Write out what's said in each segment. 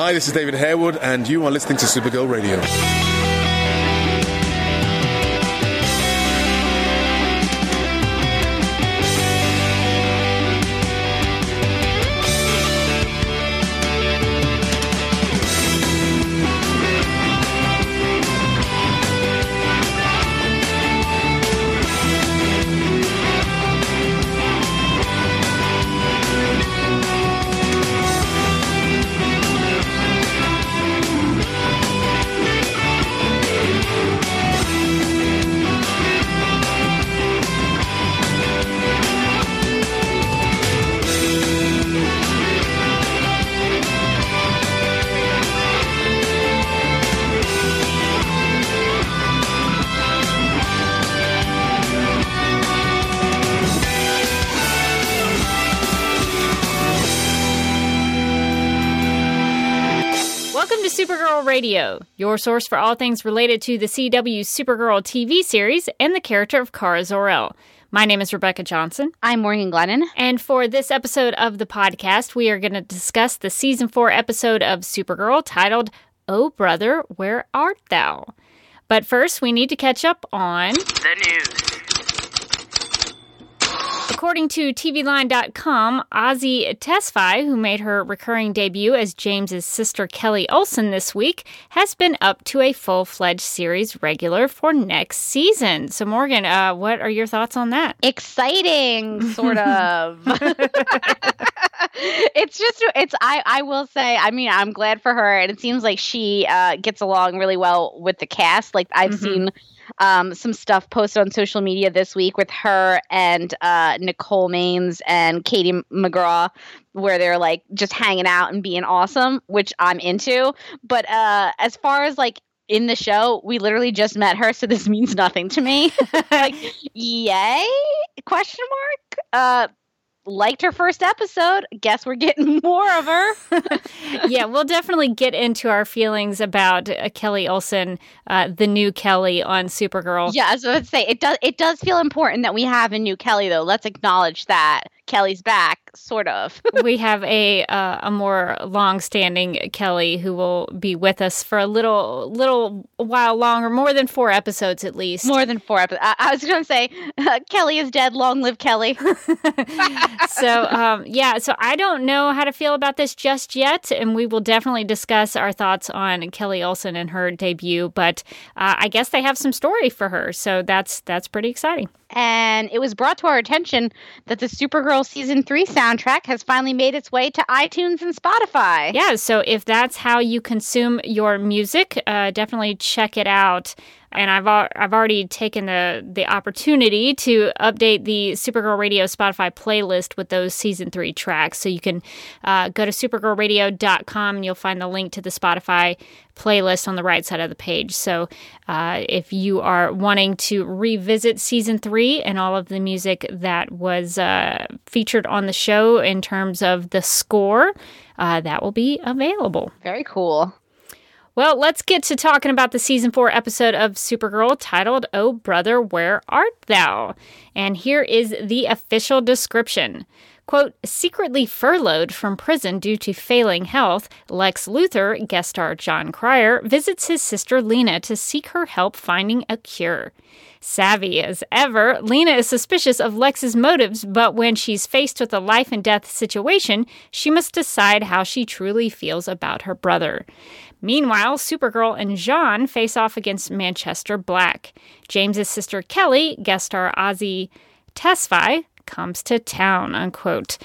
Hi, this is David Harewood, and you are listening to Supergirl Radio. Radio, your source for all things related to the CW Supergirl TV series and the character of Kara Zor-El. My name is Rebecca Johnson. I'm Morgan Glennon. And for this episode of the podcast, we are going to discuss the season four episode of Supergirl titled, Oh Brother, Where Art Thou? But first, we need to catch up on. The news. According to TVLine.com, Azie Tesfai, who made her recurring debut as James's sister Kelly Olsen this week, has been up to a full fledged series regular for next season. So, Morgan, uh, what are your thoughts on that? Exciting, sort of. it's just it's I I will say I mean I'm glad for her and it seems like she uh, gets along really well with the cast. Like I've Mhm. seen um, some stuff posted on social media this week with her and uh, Nicole Maines and Katie McGrath, where they're like just hanging out and being awesome, which I'm into. But uh, as far as like in the show, we literally just met her, so this means nothing to me. like, yay? Question mark. Uh, liked her first episode. Guess we're getting more of her. yeah, we'll definitely get into our feelings about uh, Kelly Olsen, uh, the new Kelly on Supergirl. yeah, as I would say, it does. It does feel important that we have a new Kelly, though. Let's acknowledge that Kelly's back, sort of. we have a uh, a more long-standing Kelly who will be with us for a little little while longer, more than four episodes at least. more than four episodes. I, I was going to say uh, Kelly is dead. Long live Kelly. so um, yeah, so I don't know how to feel about this just yet, and we will definitely discuss our thoughts on Kelly Olsen and her debut. But uh, I guess they have some story for her, so that's that's pretty exciting. And it was brought to our attention that the Supergirl season three soundtrack has finally made its way to iTunes and Spotify. Yeah, so if that's how you consume your music, uh, definitely check it out. And I've I've already taken the the opportunity to update the Supergirl Radio Spotify playlist with those season three tracks. So you can uh, go to supergirlradio.com and you'll find the link to the Spotify playlist on the right side of the page. So uh, if you are wanting to revisit season three and all of the music that was uh, featured on the show in terms of the score, uh, that will be available. Very cool. Well, let's get to talking about the season four episode of Supergirl titled, Oh Brother, Where Art Thou? And here is the official description. Quote, secretly furloughed from prison due to failing health, Lex Luthor, guest star Jon Cryer, visits his sister Lena to seek her help finding a cure. Savvy as ever, Lena is suspicious of Lex's motives, but when she's faced with a life and death situation, she must decide how she truly feels about her brother. Meanwhile, Supergirl and J'onn face off against Manchester Black. James's sister Kelly, guest star Azie Tesfai, comes to town, unquote.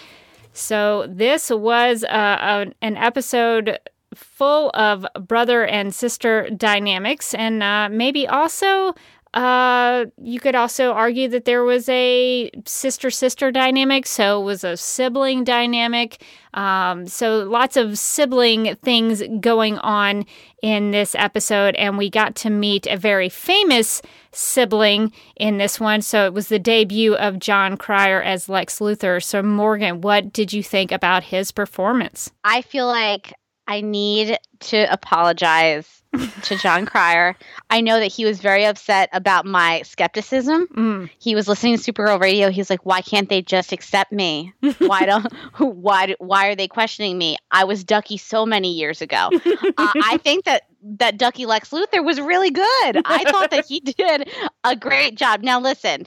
So this was uh, a, an episode full of brother and sister dynamics, and uh, maybe also uh, you could also argue that there was a sister sister dynamic, so it was a sibling dynamic. Um, so lots of sibling things going on in this episode, and we got to meet a very famous sibling in this one. So it was the debut of Jon Cryer as Lex Luthor. So Morgan, what did you think about his performance? I feel like I need to apologize to Jon Cryer. I know that he was very upset about my skepticism. Mm. He was listening to Supergirl Radio. He's like, "Why can't they just accept me? Why don't? Why? Why are they questioning me? I was Duckie so many years ago. uh, I think that that Duckie Lex Luthor was really good. I thought that he did a great job. Now listen."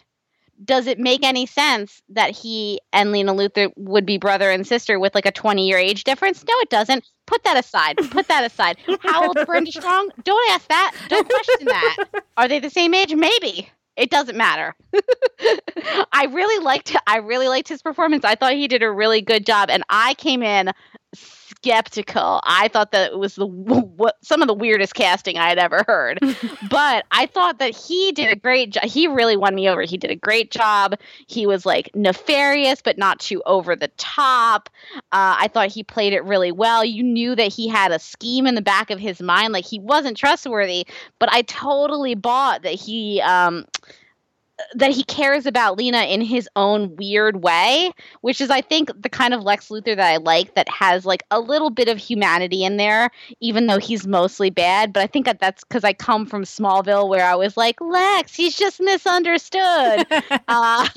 Does it make any sense that he and Lena Luthor would be brother and sister with like a 20 year age difference? No, it doesn't. Put that aside. Put that aside. How old's Brenda Strong? Don't ask that. Don't question that. Are they the same age? Maybe. It doesn't matter. I really liked I really liked his performance. I thought he did a really good job and I came in skeptical. I thought that it was the what some of the weirdest casting I had ever heard. but I thought that he did a great job. He really won me over. He did a great job. He was like nefarious but not too over the top. Uh, I thought he played it really well. You knew that he had a scheme in the back of his mind like he wasn't trustworthy, but I totally bought that he um that he cares about Lena in his own weird way, which is, I think, the kind of Lex Luthor that I like that has like a little bit of humanity in there, even though he's mostly bad. But I think that that's because I come from Smallville where I was like, Lex, he's just misunderstood. uh,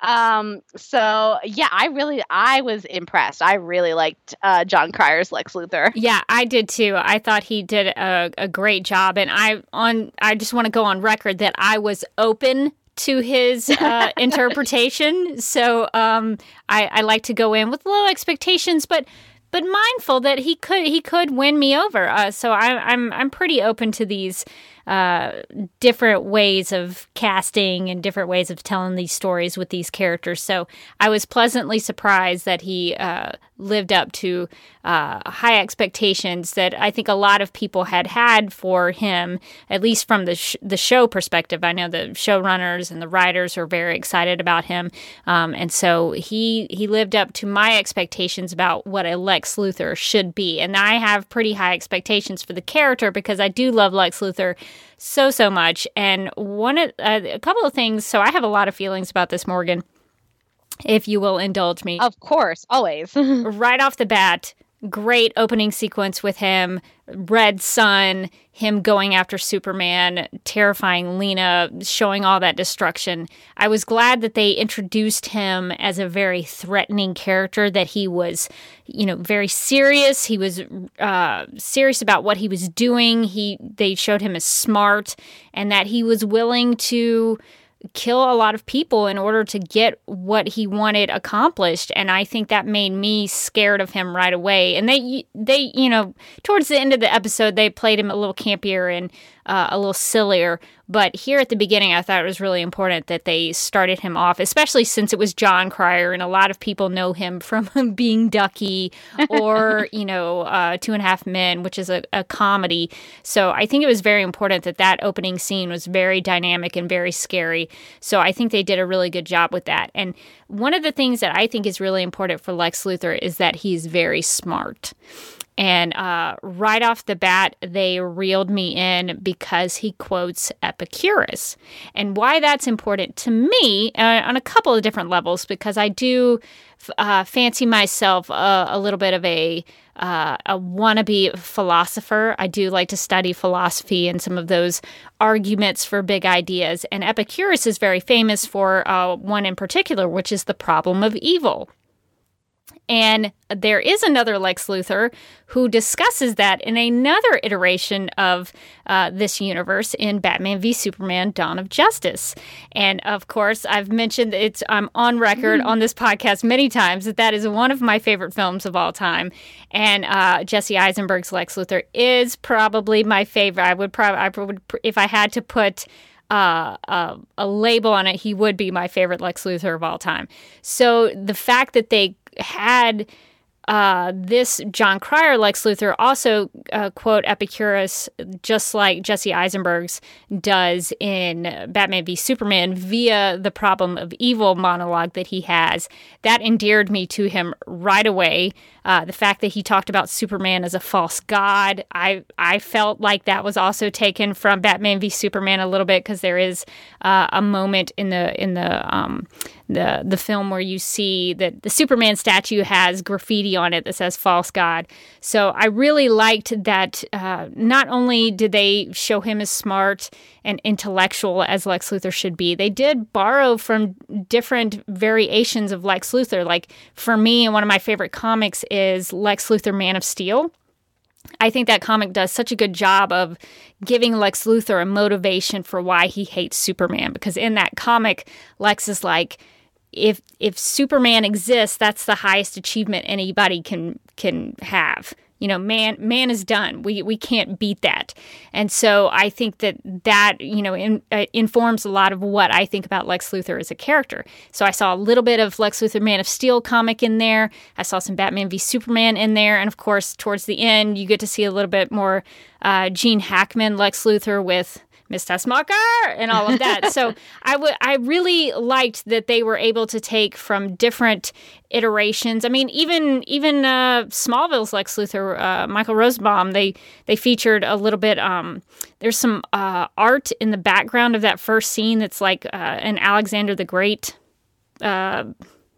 um, so yeah, I really, I was impressed. I really liked uh, Jon Cryer's Lex Luthor. Yeah, I did too. I thought he did a, a great job, and I on I just want to go on record that I was open to his uh, interpretation. So um, I, I like to go in with low expectations, but but mindful that he could he could win me over. Uh, so I, I'm I'm pretty open to these different ways of casting and different ways of telling these stories with these characters. So I was pleasantly surprised that he uh, lived up to uh, high expectations that I think a lot of people had had for him, at least from the sh- the show perspective. I know the showrunners and the writers are very excited about him, um, and so he he lived up to my expectations about what a Lex Luthor should be. And I have pretty high expectations for the character because I do love Lex Luthor so so much. And one of, uh, a couple of things. So I have a lot of feelings about this, Morgan. If you will indulge me, Of course, always. right off the bat, great opening sequence with him, Red Sun, him going after Superman, terrifying Lena, showing all that destruction. I was glad that they introduced him as a very threatening character, that he was, you know, very serious. He was uh, serious about what he was doing. He they showed him as smart and that he was willing to kill a lot of people in order to get what he wanted accomplished. And i think that made me scared of him right away. And they they you know towards the end of the episode they played him a little campier and uh, a little sillier. But here at the beginning i thought it was really important that they started him off especially since it was jon cryer and a lot of people know him from being duckie or you know uh, two and a half men which is a, a comedy. So i think it was very important that that opening scene was very dynamic and very scary. So I think they did a really good job with that. And one of the things that I think is really important for Lex Luthor is that he's very smart. And uh, right off the bat, they reeled me in because he quotes Epicurus. And why that's important to me uh, on a couple of different levels, because I do uh, fancy myself a, a, little bit of a uh, a wannabe philosopher. I do like to study philosophy and some of those arguments for big ideas. And Epicurus is very famous for uh, one in particular, which is the problem of evil. And there is another Lex Luthor who discusses that in another iteration of uh, this universe in Batman v Superman: Dawn of Justice. And of course, I've mentioned it's I'm on record on this podcast many times that that is one of my favorite films of all time. And uh, Jesse Eisenberg's Lex Luthor is probably my favorite. I would probably I would if I had to put uh, uh, a label on it, he would be my favorite Lex Luthor of all time. So the fact that they had uh, this Jon Cryer Lex Luthor also uh, quote Epicurus, just like Jesse Eisenberg's does in Batman v Superman via the problem of evil monologue that he has. That endeared me to him right away. Uh, the fact that he talked about Superman as a false god, I I felt like that was also taken from Batman v Superman a little bit because there is uh, a moment in the in the um, the the film where you see that the Superman statue has graffiti on it that says "False God." So I really liked that. Uh, not only did they show him as smart and intellectual as Lex Luthor should be, they did borrow from different variations of Lex Luthor. Like for me, one of my favorite comics is Lex Luthor Man of Steel. I think that comic does such a good job of giving Lex Luthor a motivation for why he hates Superman because in that comic Lex is like if if Superman exists that's the highest achievement anybody can can have. You know man man is done. We we can't beat that. And so i think that that you know in, uh, informs a lot of what i think about lex luthor as a character. So i saw a little bit of lex luthor man of steel comic in there. I saw some batman v superman in there. And of course towards the end you get to see a little bit more uh, gene hackman lex luthor with Miss Tessmacher and all of that. so I would I really liked that they were able to take from different iterations. I mean, even even uh, Smallville's Lex Luthor, uh, Michael Rosenbaum, they they featured a little bit. Um, there's some uh, art in the background of that first scene that's like uh, an Alexander the Great uh,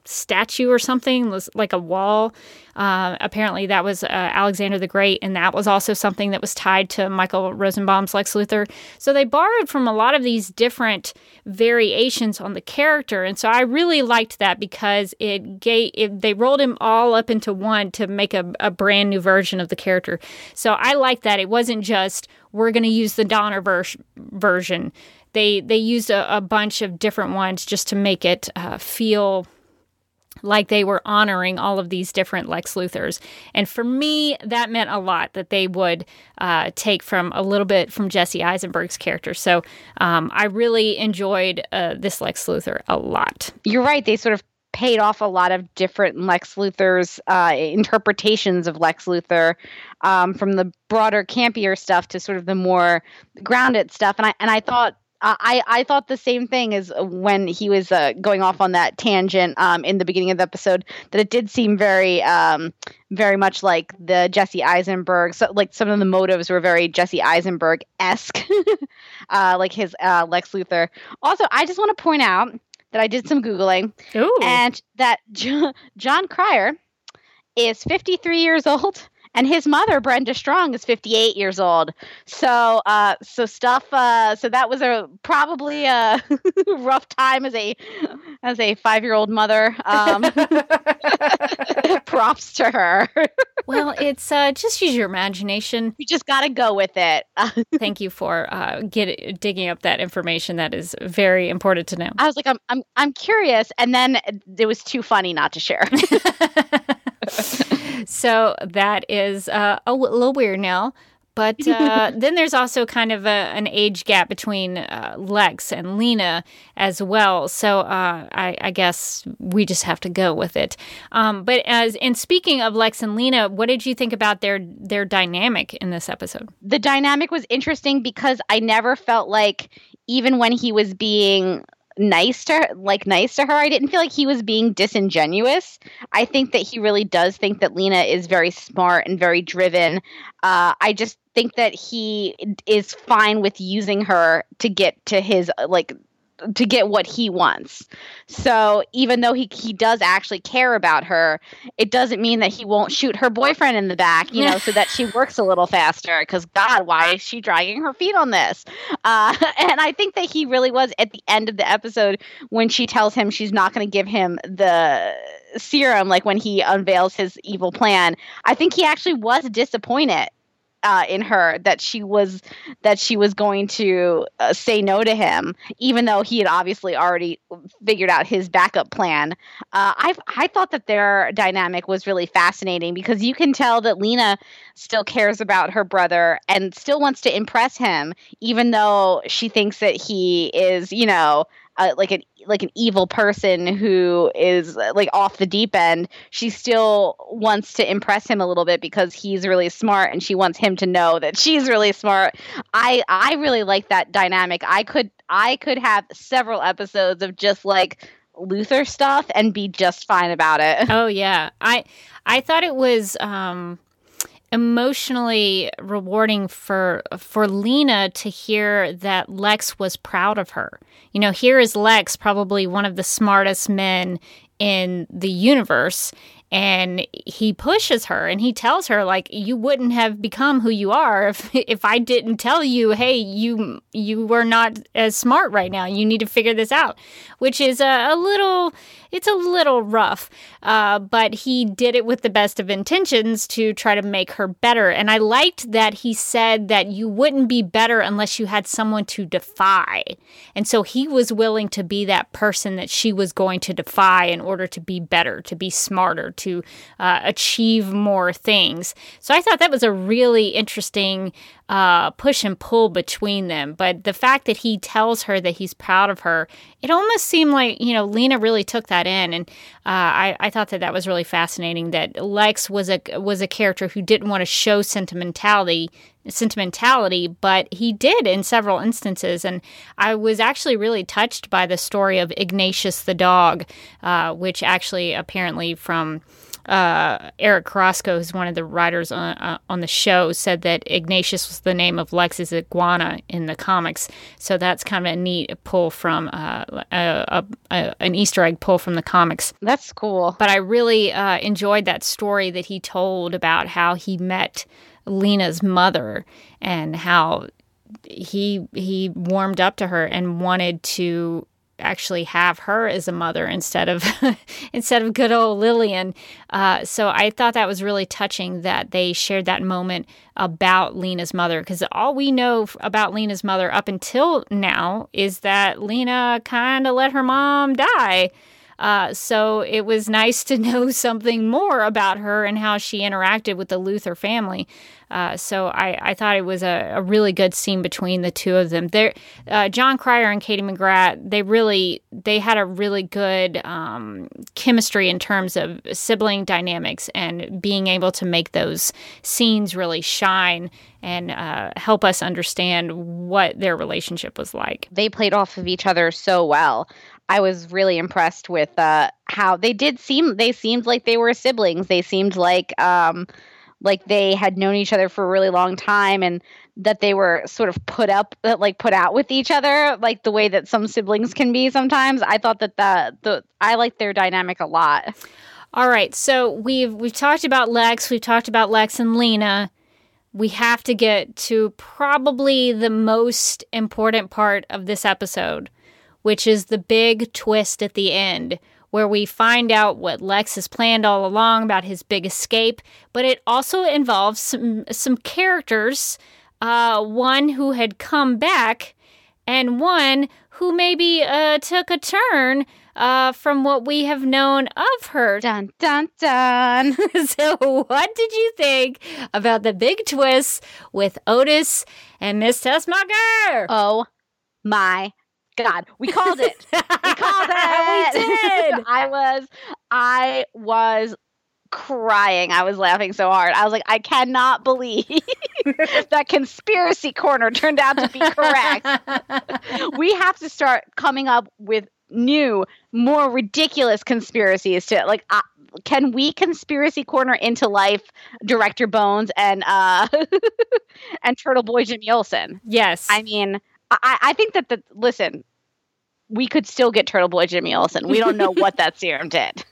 statue or something, was like a wall. Uh, apparently, that was uh, Alexander the Great, and that was also something that was tied to Michael Rosenbaum's Lex Luthor. So they borrowed from a lot of these different variations on the character, and so I really liked that because it gave it, they rolled him all up into one to make a, a brand new version of the character. So I like that it wasn't just we're going to use the Donner ver- version. They they used a, a, bunch of different ones just to make it uh, feel like they were honoring all of these different Lex Luthors. And for me, that meant a lot that they would uh, take from a little bit from Jesse Eisenberg's character. So um, I really enjoyed uh, this Lex Luthor a lot. You're right. They sort of paid off a lot of different Lex Luthor's uh, interpretations of Lex Luthor, um, from the broader, campier stuff to sort of the more grounded stuff. And I and I thought I, I thought the same thing as when he was uh, going off on that tangent um, in the beginning of the episode that it did seem very um, very much like the Jesse Eisenberg so like some of the motives were very Jesse Eisenberg esque uh, like his uh, Lex Luthor also I just want to point out that I did some googling Ooh. and that Jon, Cryer is 53 years old and his mother brenda strong is 58 years old. So uh so stuff uh so that was a probably a rough time as a as a five year old mother. Um props to her. Well it's uh just use your imagination. You just gotta go with it. Thank you for uh get digging up that information. That is very important to know. I was like i'm i'm, I'm curious. And then it was too funny not to share so that is uh, a little weird now. But uh, then there's also kind of a, an age gap between uh, Lex and Lena as well. So uh, I, I, guess we just have to go with it. Um, but as in speaking of Lex and Lena, what did you think about their their dynamic in this episode? The dynamic was interesting because I never felt like even when he was being nice to like nice to her. I didn't feel like he was being disingenuous. I think that he really does think that Lena is very smart and very driven. Uh, I just think that he is fine with using her to get to his like to get what he wants. So even though he he does actually care about her, it doesn't mean that he won't shoot her boyfriend in the back, you know, so that she works a little faster. Because God, why is she dragging her feet on this? Uh, and I think that he really was at the end of the episode when she tells him she's not going to give him the serum, like when he unveils his evil plan. I think he actually was disappointed uh, in her that she was that she was going to uh, say no to him, even though he had obviously already figured out his backup plan. Uh, I I thought that their dynamic was really fascinating because you can tell that Lena still cares about her brother and still wants to impress him, even though she thinks that he is, you know, uh, like an like an evil person who is like off the deep end, she still wants to impress him a little bit because he's really smart and she wants him to know that she's really smart. I I really like that dynamic. I could I could have several episodes of just like Luthor stuff and be just fine about it. Oh yeah. I I thought it was um emotionally rewarding for for Lena to hear that Lex was proud of her. You know, here is Lex, probably one of the smartest men in the universe, and he pushes her and he tells her like you wouldn't have become who you are if if I didn't tell you hey you you were not as smart right now. You need to figure this out which is a, a little it's a little rough uh, but he did it with the best of intentions to try to make her better. And I liked that he said that you wouldn't be better unless you had someone to defy. And so he was willing to be that person that she was going to defy in order to be better to be smarter to uh, achieve more things. So I thought that was a really interesting uh, push and pull between them. But the fact that he tells her that he's proud of her, it almost seemed like, you know, Lena really took that in. And uh, I, I thought that that was really fascinating that Lex was a, was a character who didn't want to show sentimentality sentimentality, but he did in several instances. And I was actually really touched by the story of Ignatius the dog, uh, which actually apparently from uh, Eric Carrasco, who's one of the writers on, uh, on the show, said that Ignatius was the name of Lex's iguana in the comics. So that's kind of a neat pull from uh, a, a, an Easter egg pull from the comics. That's cool. But I really uh, enjoyed that story that he told about how he met Lena's mother and how he he warmed up to her and wanted to actually have her as a mother instead of instead of good old Lillian. Uh, so I thought that was really touching that they shared that moment about Lena's mother because all we know about Lena's mother up until now is that Lena kind of let her mom die. Uh, so it was nice to know something more about her and how she interacted with the Luthor family. Uh, so I, I thought it was a, a, really good scene between the two of them. There, uh, Jon Cryer and Katie McGrath, they really they had a really good um, chemistry in terms of sibling dynamics and being able to make those scenes really shine and uh, help us understand what their relationship was like. They played off of each other so well. I was really impressed with uh, how they did seem. They seemed like they were siblings. They seemed like um, like they had known each other for a really long time, and that they were sort of put up, uh, like put out with each other, like the way that some siblings can be sometimes. I thought that the the I liked their dynamic a lot. All right, so we've we've talked about Lex. We've talked about Lex and Lena we have to get to probably the most important part of this episode, which is the big twist at the end, where we find out what Lex has planned all along about his big escape, but it also involves some, some characters, uh, one who had come back and one who maybe uh, took a turn uh, from what we have known of her. Dun dun dun. so, what did you think about the big twist with Otis and Miss Tessmacher? Oh my God, we called it. we called it. we did. I was, I was crying. I was laughing so hard. I was like, I cannot believe that conspiracy corner turned out to be correct. we have to start coming up with new, more ridiculous conspiracies to like. Uh, can we conspiracy corner into life director Bones and uh and Turtle Boy Jimmy Olsen? Yes. I mean, I, I think that the listen, we could still get Turtle Boy Jimmy Olsen. We don't know what that serum did.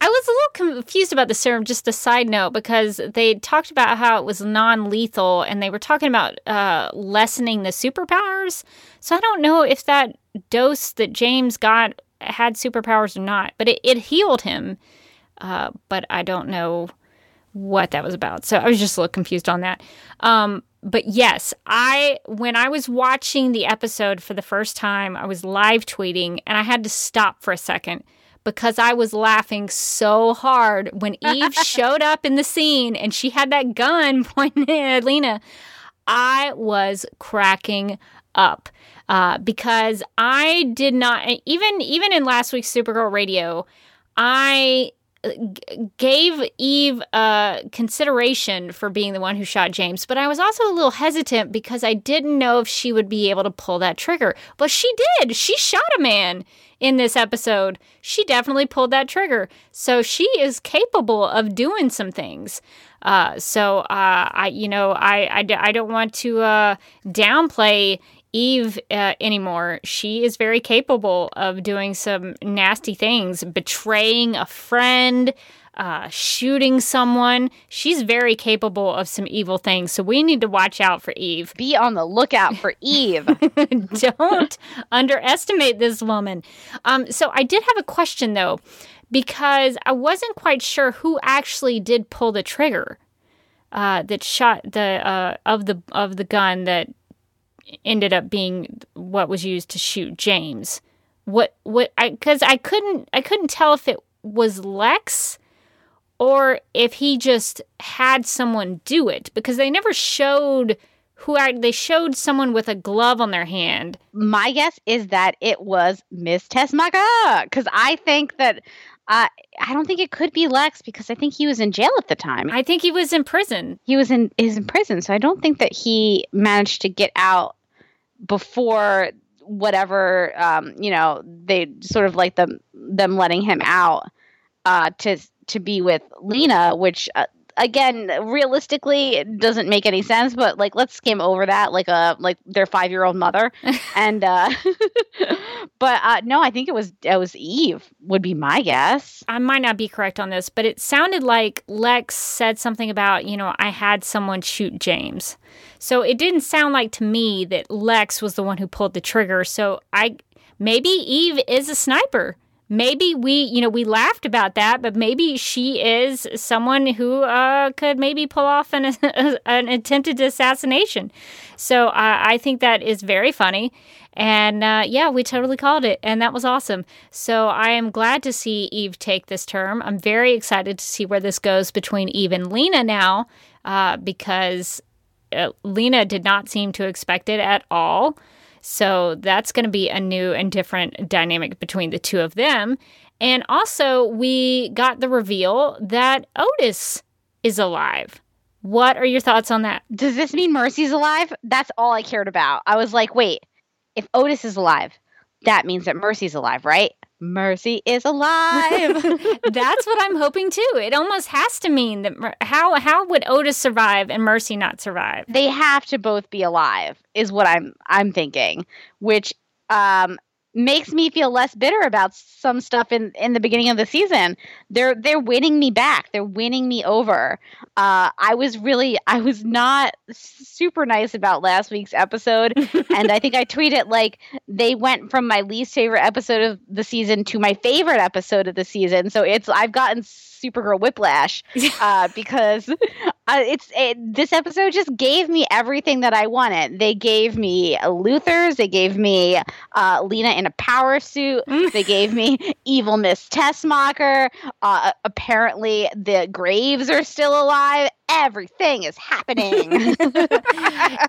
I was a little confused about the serum, just a side note, because they talked about how it was non lethal and they were talking about uh, lessening the superpowers. So I don't know if that dose that James got had superpowers or not, but it, it healed him. Uh, but I don't know what that was about. So I was just a little confused on that. Um, but yes, I when I was watching the episode for the first time, I was live tweeting and I had to stop for a second because I was laughing so hard when Eve showed up in the scene and she had that gun pointing at Lena. I was cracking up uh, because I did not even even in last week's Supergirl Radio, I g- gave Eve uh, consideration for being the one who shot James, but I was also a little hesitant because I didn't know if she would be able to pull that trigger. But she did. She shot a man in this episode. She definitely pulled that trigger. So she is capable of doing some things. Uh, so uh, I, you know, I, I, I don't want to uh, downplay Eve uh, anymore. She is very capable of doing some nasty things, betraying a friend, uh, shooting someone. She's very capable of some evil things. So we need to watch out for Eve. Be on the lookout for Eve. Don't underestimate this woman. Um, so I did have a question though, because I wasn't quite sure who actually did pull the trigger. Uh, that shot the uh, of the of the gun that ended up being what was used to shoot James. What what I cuz I couldn't I couldn't tell if it was Lex or if he just had someone do it because they never showed who I, they showed someone with a glove on their hand. My guess is that it was Miss Tessmacher because I think that uh, I don't think it could be Lex because I think he was in jail at the time. I think he was in prison. He was in is in prison, so I don't think that he managed to get out before whatever um, you know they sort of like them them letting him out uh, to to be with Lena, which uh, again realistically it doesn't make any sense but like let's skim over that like a like their five year old mother. And uh but uh no i think it was it was eve would be my guess. I might not be correct on this but it sounded like lex said something about you know i had someone shoot james. So it didn't sound like to me that lex was the one who pulled the trigger. So i maybe eve is a sniper maybe we you know we laughed about that but maybe she is someone who uh, could maybe pull off an, an attempted assassination. So uh, i think that is very funny. And uh, yeah we totally called it and that was awesome. So i am glad to see eve take this term. I'm very excited to see where this goes between eve and lena now uh, because uh, lena did not seem to expect it at all so that's going to be a new and different dynamic between the two of them. And also, we got the reveal that Otis is alive. What are your thoughts on that? Does this mean Mercy's alive? That's all I cared about. I was like, wait, if Otis is alive, that means that Mercy's alive, right? Mercy is alive. That's what I'm hoping too. It almost has to mean that how how would Otis survive and Mercy not survive? They have to both be alive, is what I'm I'm thinking. Which um makes me feel less bitter about some stuff in in the beginning of the season. They're they're winning me back. They're winning me over. Uh, I was really I was not super nice about last week's episode, and I think I tweeted like they went from my least favorite episode of the season to my favorite episode of the season. So it's I've gotten Supergirl whiplash uh, because uh, it's it, this episode just gave me everything that I wanted. They gave me Luthor's, they gave me uh, Lena in a power suit, they gave me evil Miss Tessmacher. Uh, apparently, the Graves are still alive. Everything is happening.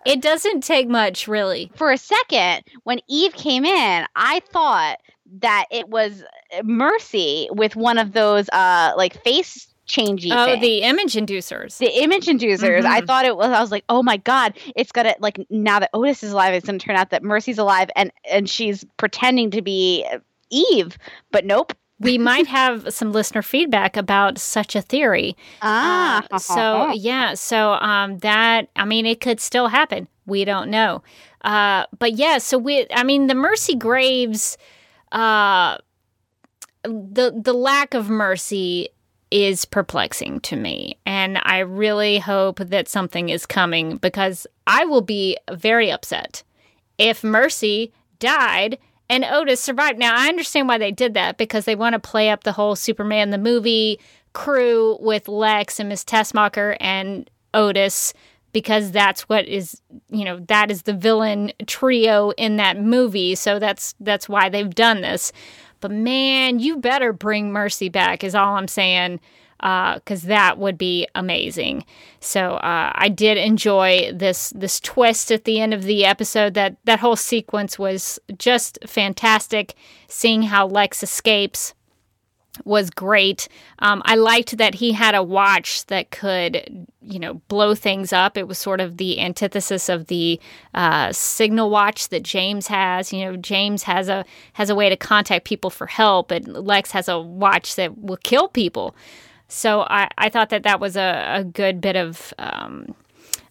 it doesn't take much, really. For a second, when Eve came in, I thought that it was Mercy with one of those uh like face changing. Oh, the image inducers. The image inducers. Mm-hmm. I thought it was. I was like, oh my god, it's gonna like now that Otis is alive, it's gonna turn out that Mercy's alive, and and she's pretending to be Eve, but nope. we might have some listener feedback about such a theory. Ah, uh, so yeah, so um, that I mean, it could still happen. We don't know. Uh, but yeah, so we. I mean, the Mercy Graves uh, the the lack of mercy is perplexing to me. And i really hope that something is coming because i will be very upset if mercy died and otis survived. Now i understand why they did that because they want to play up the whole superman the movie crew with lex and miss tessmacher and otis because that's what is you know that is the villain trio in that movie so that's that's why they've done this but man, you better bring Mercy back, is all I'm saying, because uh, that would be amazing. So uh, I did enjoy this this twist at the end of the episode. That that whole sequence was just fantastic. Seeing how Lex escapes was great. Um, I liked that he had a watch that could, you know, blow things up. It was sort of the antithesis of the uh, signal watch that James has. You know, James has a has a way to contact people for help, and Lex has a watch that will kill people. So I, I thought that that was a, a good bit of um,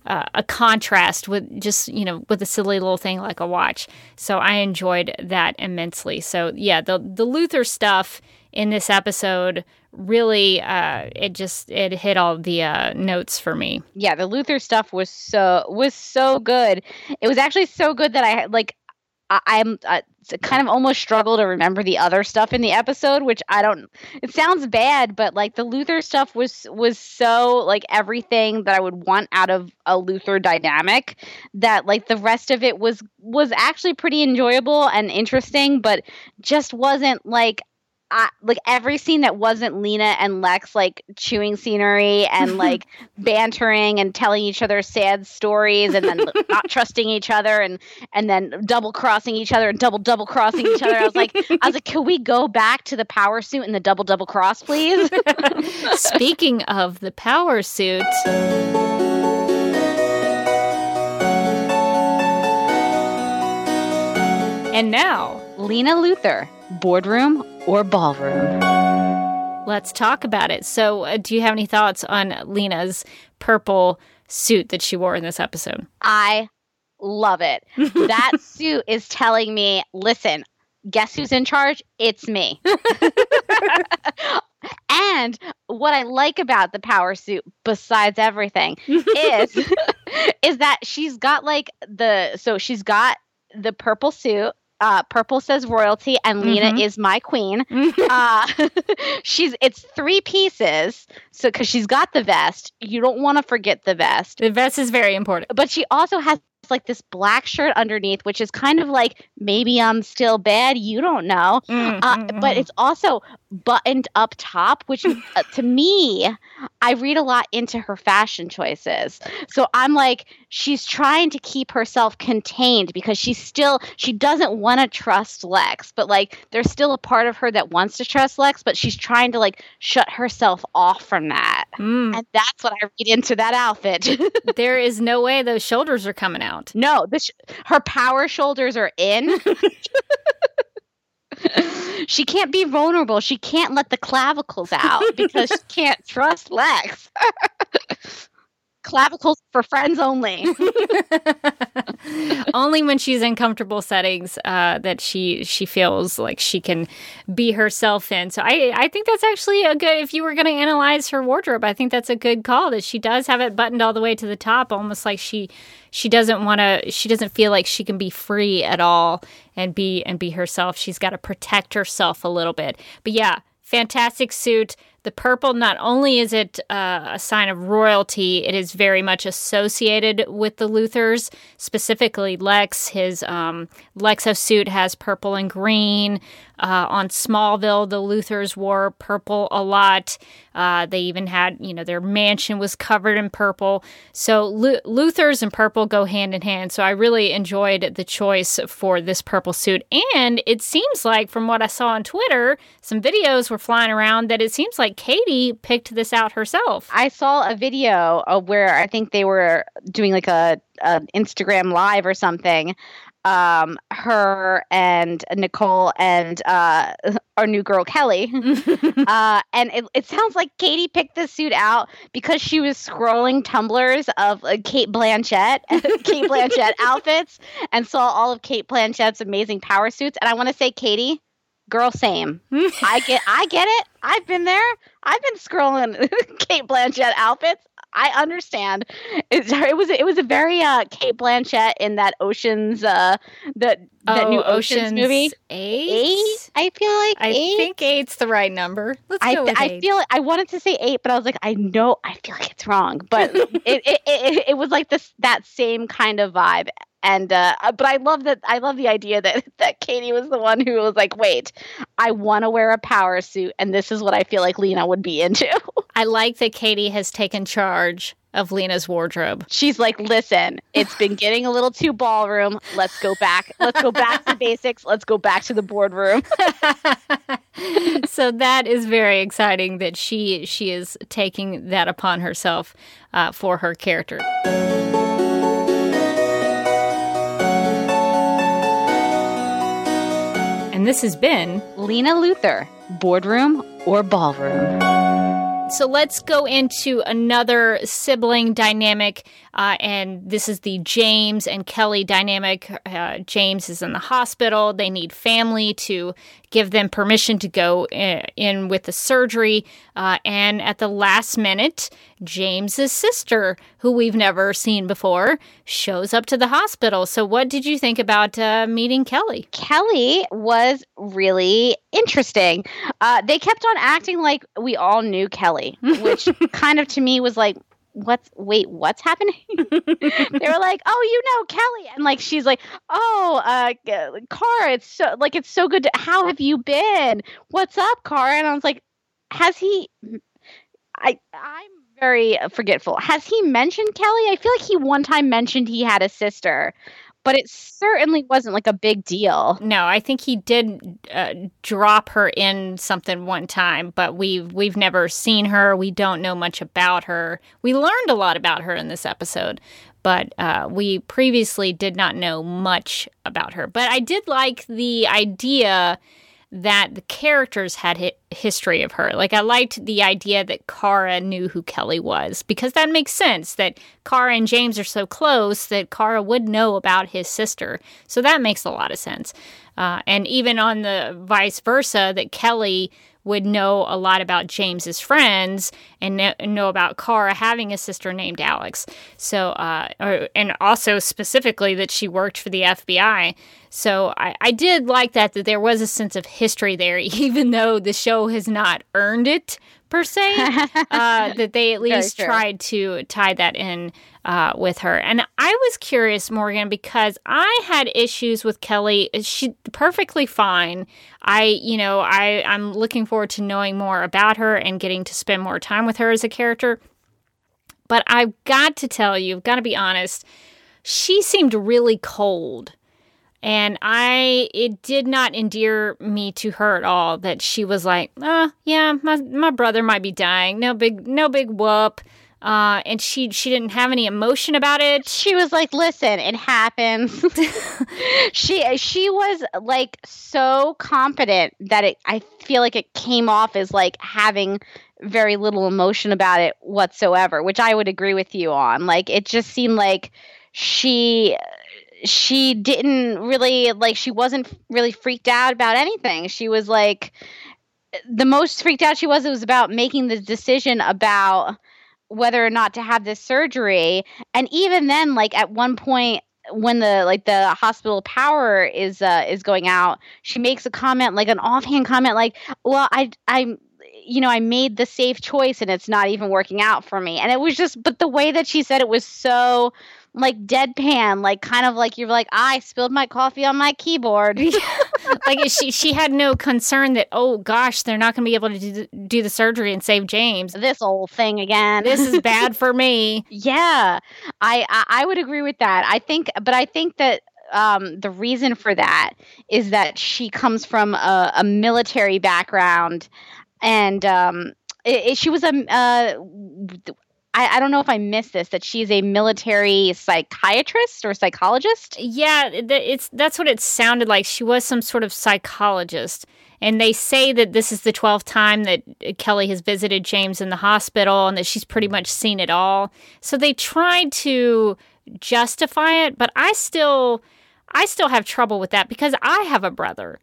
uh, a contrast with just you know with a silly little thing like a watch. So I enjoyed that immensely. So yeah, the the Luthor stuff in this episode really uh, it just it hit all the uh, notes for me. Yeah, the Luthor stuff was so was so good. It was actually so good that I like I, am kind of almost struggle to remember the other stuff in the episode, which I don't. It sounds bad, but like the Luthor stuff was was so like everything that I would want out of a Luthor dynamic. That like the rest of it was was actually pretty enjoyable and interesting, but just wasn't like I, like every scene that wasn't Lena and Lex like chewing scenery and like bantering and telling each other sad stories and then not trusting each other and and then double crossing each other and double double crossing each other. I was like I was like, can we go back to the power suit and the double double cross, please? Speaking of the power suit. And now, Lena Luthor, boardroom or ballroom? Let's talk about it. So, uh, do you have any thoughts on Lena's purple suit that she wore in this episode? I love it. that suit is telling me, listen, guess who's in charge? It's me. and what I like about the power suit, besides everything, is is that she's got like the so she's got the purple suit uh, purple says royalty and mm-hmm. Lena is my queen. uh, she's it's three pieces. So because she's got the vest, you don't want to forget the vest. The vest is very important. But she also has like this black shirt underneath, which is kind of like maybe I'm still bad. You don't know. Mm-hmm. Uh, but it's also buttoned up top, which uh, to me, I read a lot into her fashion choices. So I'm like, she's trying to keep herself contained because she's still, she doesn't want to trust Lex, but like there's still a part of her that wants to trust Lex, but she's trying to like shut herself off from that. Mm. And that's what I read into that outfit. there is no way those shoulders are coming out. No, sh- her power shoulders are in. she can't be vulnerable. She can't let the clavicles out because she can't trust Lex. clavicles for friends only. only when she's in comfortable settings uh, that she she feels like she can be herself in. So I I think that's actually a good. If you were going to analyze her wardrobe, I think that's a good call. That she does have it buttoned all the way to the top, almost like she she doesn't want to. She doesn't feel like she can be free at all and be and be herself. She's got to protect herself a little bit. But yeah, fantastic suit. The purple, not only is it uh, a sign of royalty, it is very much associated with the Luthors, specifically Lex. His um, Lexo suit has purple and green. Uh, on Smallville, the Luthors wore purple a lot. Uh, they even had, you know, their mansion was covered in purple. So Lu- Luthors and purple go hand in hand. So I really enjoyed the choice for this purple suit. And it seems like, from what I saw on Twitter, some videos were flying around that it seems like Katie picked this out herself. I saw a video where I think they were doing like a, a Instagram live or something um, her and Nicole and uh, our new girl Kelly. uh, and it, it sounds like Katie picked this suit out because she was scrolling tumblers of uh, Cate Blanchett, Cate Blanchett outfits, and saw all of Cate Blanchett's amazing power suits. And I want to say, Katie, girl, same. I get, I get it. I've been there. I've been scrolling Kate Blanchett outfits. I understand. It, it, was it was a very uh, Cate Blanchett in that Ocean's uh that that oh, new Ocean's, Ocean's movie. Eight? eight. I feel like I eight. think eight's the right number. Let's I, go with I eight. feel I wanted to say eight, but I was like, I know I feel like it's wrong, but it, it, it it was like this that same kind of vibe. And uh, uh, but I love that. I love the idea that that Katie was the one who was like, "Wait, I want to wear a power suit, and this is what I feel like Lena would be into." I like that Katie has taken charge of Lena's wardrobe. She's like, "Listen, it's been getting a little too ballroom. Let's go back. Let's go back to basics. Let's go back to the boardroom." so that is very exciting that she she is taking that upon herself uh, for her character. And this has been Lena Luthor, boardroom or ballroom. So let's go into another sibling dynamic, uh, and this is the James and Kelly dynamic. Uh, James is in the hospital. They need family to give them permission to go uh, in with the surgery. Uh, and at the last minute, James's sister, who we've never seen before, shows up to the hospital. So, what did you think about uh, meeting Kelly? Kelly was really interesting. Uh, they kept on acting like we all knew Kelly, which kind of to me was like, what's wait what's happening they were like oh you know kelly and like she's like oh uh Kara, it's so like it's so good to, how have you been what's up Kara? and i was like has he i i'm very forgetful has he mentioned kelly i feel like he one time mentioned he had a sister but it certainly wasn't like a big deal. No, I think he did uh, drop her in something one time, but we've we've never seen her. We don't know much about her. We learned a lot about her in this episode, but uh, we previously did not know much about her. But I did like the idea that the characters had hi- history of her. Like I liked the idea that Kara knew who Kelly was because that makes sense that Kara and James are so close that Kara would know about his sister. So that makes a lot of sense. Uh, and even on the vice versa, that Kelly would know a lot about James's friends and know about Kara having a sister named Alex. So, uh, and also specifically that she worked for the FBI. So I, I did like that that there was a sense of history there, even though the show has not earned it per se. uh, that they at least tried to tie that in uh, with her. And I was curious, Morgan, because I had issues with Kelly. She perfectly fine. I, you know, I I'm looking forward to knowing more about her and getting to spend more time with her as a character. But I've got to tell you, I've got to be honest. She seemed really cold and I it did not endear me to her at all that she was like, "Uh, oh, yeah, my my brother might be dying. No big no big whoop." Uh, and she she didn't have any emotion about it. She was like, "Listen, it happens." she she was like so confident that it. I feel like it came off as like having very little emotion about it whatsoever, which I would agree with you on. Like it just seemed like she she didn't really like she wasn't really freaked out about anything. She was like the most freaked out she was it was about making the decision about whether or not to have this surgery and even then like at one point when the like the hospital power is uh is going out she makes a comment like an offhand comment like well i i'm you know i made the safe choice and it's not even working out for me and it was just but the way that she said it was so like deadpan, like kind of like you're like, I spilled my coffee on my keyboard. like she she had no concern that oh gosh, they're not going to be able to do, do the surgery and save James. This old thing again. this is bad for me. Yeah, I, I I would agree with that. I think, but I think that um, the reason for that is that she comes from a, a military background, and um, it, it, she was a uh, I, I, don't know if I missed this that she's a military psychiatrist or psychologist. Yeah, it's that's what it sounded like. She was some sort of psychologist, and they say that this is the twelfth time that uh, Kelly has visited James in the hospital, and that she's pretty much seen it all. So they tried to justify it, but I still, I still have trouble with that because I have a brother.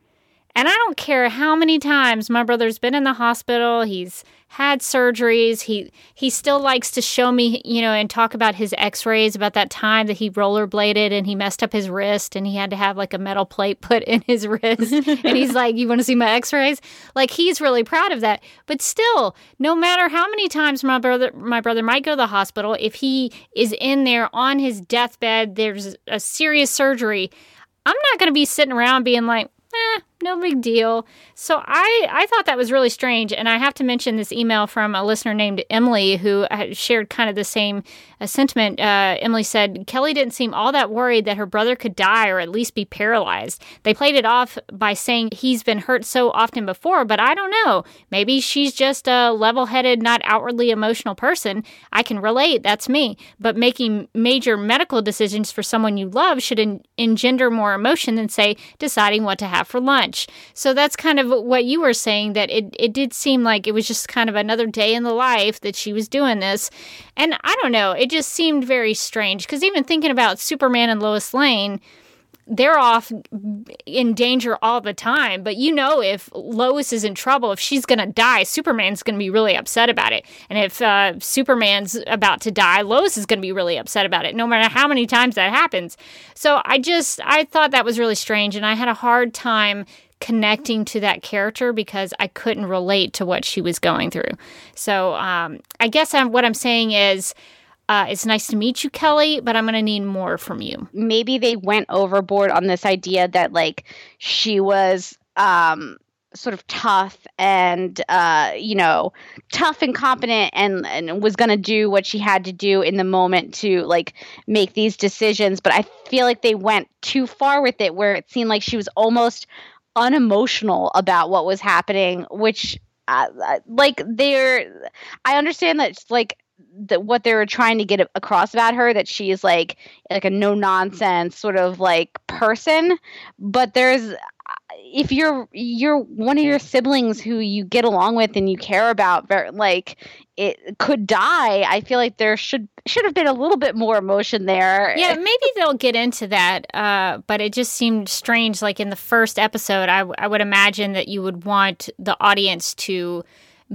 And I don't care how many times my brother's been in the hospital, he's had surgeries. He he still likes to show me, you know, and talk about his x-rays about that time that he rollerbladed and he messed up his wrist and he had to have like a metal plate put in his wrist. and he's like, "You want to see my x-rays?" Like he's really proud of that. But still, no matter how many times my brother my brother might go to the hospital, if he is in there on his deathbed, there's a serious surgery, I'm not going to be sitting around being like, eh, no big deal. So I, I thought that was really strange. And I have to mention this email from a listener named Emily who shared kind of the same uh, sentiment. Uh, Emily said, Kelly didn't seem all that worried that her brother could die or at least be paralyzed. They played it off by saying he's been hurt so often before, but I don't know. Maybe she's just a level headed, not outwardly emotional person. I can relate. That's me. But making major medical decisions for someone you love should en- engender more emotion than, say, deciding what to have for lunch much. So that's kind of what you were saying that it, it did seem like it was just kind of another day in the life that she was doing this. And I don't know, it just seemed very strange because even thinking about Superman and Lois Lane, they're off in danger all the time. But you know, if Lois is in trouble, if she's going to die, Superman's going to be really upset about it. And if uh, Superman's about to die, Lois is going to be really upset about it, no matter how many times that happens. So I just, I thought that was really strange. And I had a hard time connecting to that character because I couldn't relate to what she was going through. So um, I guess I'm, what I'm saying is, uh, it's nice to meet you, Kelly, but I'm going to need more from you. Maybe they went overboard on this idea that like she was um, sort of tough and uh, you know tough and competent and, and was going to do what she had to do in the moment to like make these decisions but i feel like they went too far with it where it seemed like she was almost unemotional about what was happening which uh, uh like they're i understand that like that what they were trying to get across about her that she's like like a no nonsense sort of like person. But there's if you're you're one of your siblings who you get along with and you care about like it could die i feel like there should should have been a little bit more emotion there. Yeah maybe they'll get into that uh, but it just seemed strange like in the first episode I, I would imagine that you would want the audience to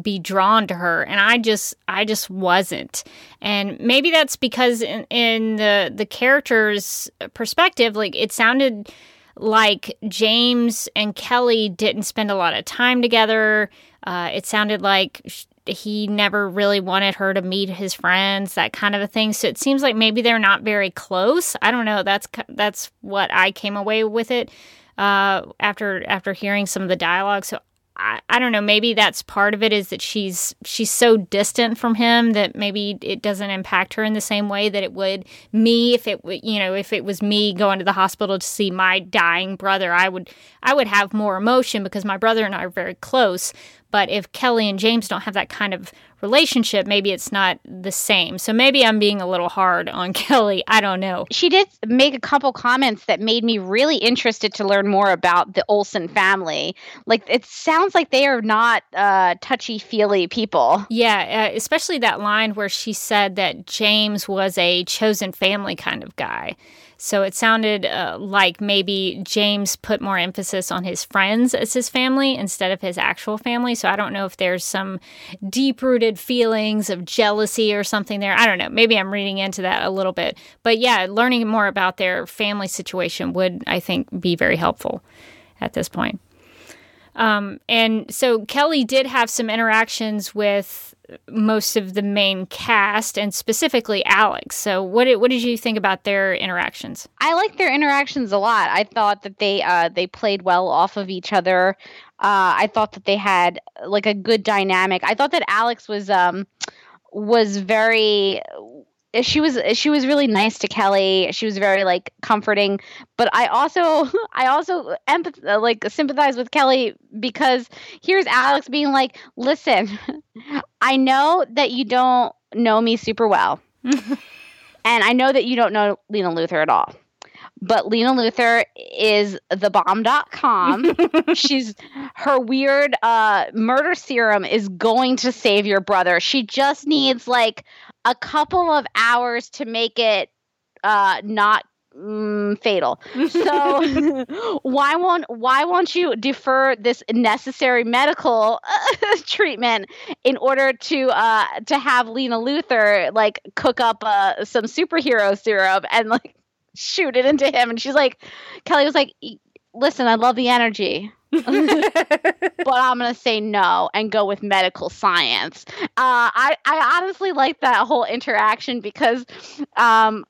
be drawn to her and i just i just wasn't. And maybe that's because in, in the the character's perspective like it sounded like james and kelly didn't spend a lot of time together. Uh, it sounded like he never really wanted her to meet his friends that kind of a thing. So it seems like maybe they're not very close. I don't know. That's that's what i came away with it uh, after after hearing some of the dialogue. So I, I don't know maybe that's part of it is that she's she's so distant from him that maybe it doesn't impact her in the same way that it would me if it you know if it was me going to the hospital to see my dying brother. I would I would have more emotion because my brother and I are very close but if Kelly and James don't have that kind of relationship, maybe it's not the same. So maybe I'm being a little hard on Kelly. I don't know. She did make a couple comments that made me really interested to learn more about the Olsen family. Like it sounds like they are not uh, touchy feely people. Yeah, uh, especially that line where she said that James was a chosen family kind of guy. So it sounded uh, like maybe James put more emphasis on his friends as his family instead of his actual family. So I don't know if there's some deep rooted feelings of jealousy or something there. I don't know. Maybe I'm reading into that a little bit. But yeah, learning more about their family situation would, I think, be very helpful at this point. Um, and so Kelly did have some interactions with most of the main cast and specifically Alex. So what did, what did you think about their interactions? I like their interactions a lot. I thought that they uh, they played well off of each other. Uh, I thought that they had like a good dynamic. I thought that Alex was um was very Eh, she was eh, she was really nice to Kelly. She was very like comforting, but I also I also empath eh, like sympathize with Kelly because here's Alex being like, "Listen, I know that you don't know me super well. and I know that you don't know Lena Luthor at all. But Lena Luthor is the bomb.com. She's her weird uh, murder serum is going to save your brother. She just needs like a couple of hours to make it uh, not mm, fatal. So why won't why won't you defer this necessary medical treatment in order to uh, to have Lena Luthor like cook up uh, some superhero serum and like shoot it into him? And she's like, Kelly was like, listen, I love the energy. but I'm gonna say no and go with medical science. Uh, I I honestly like that whole interaction because um,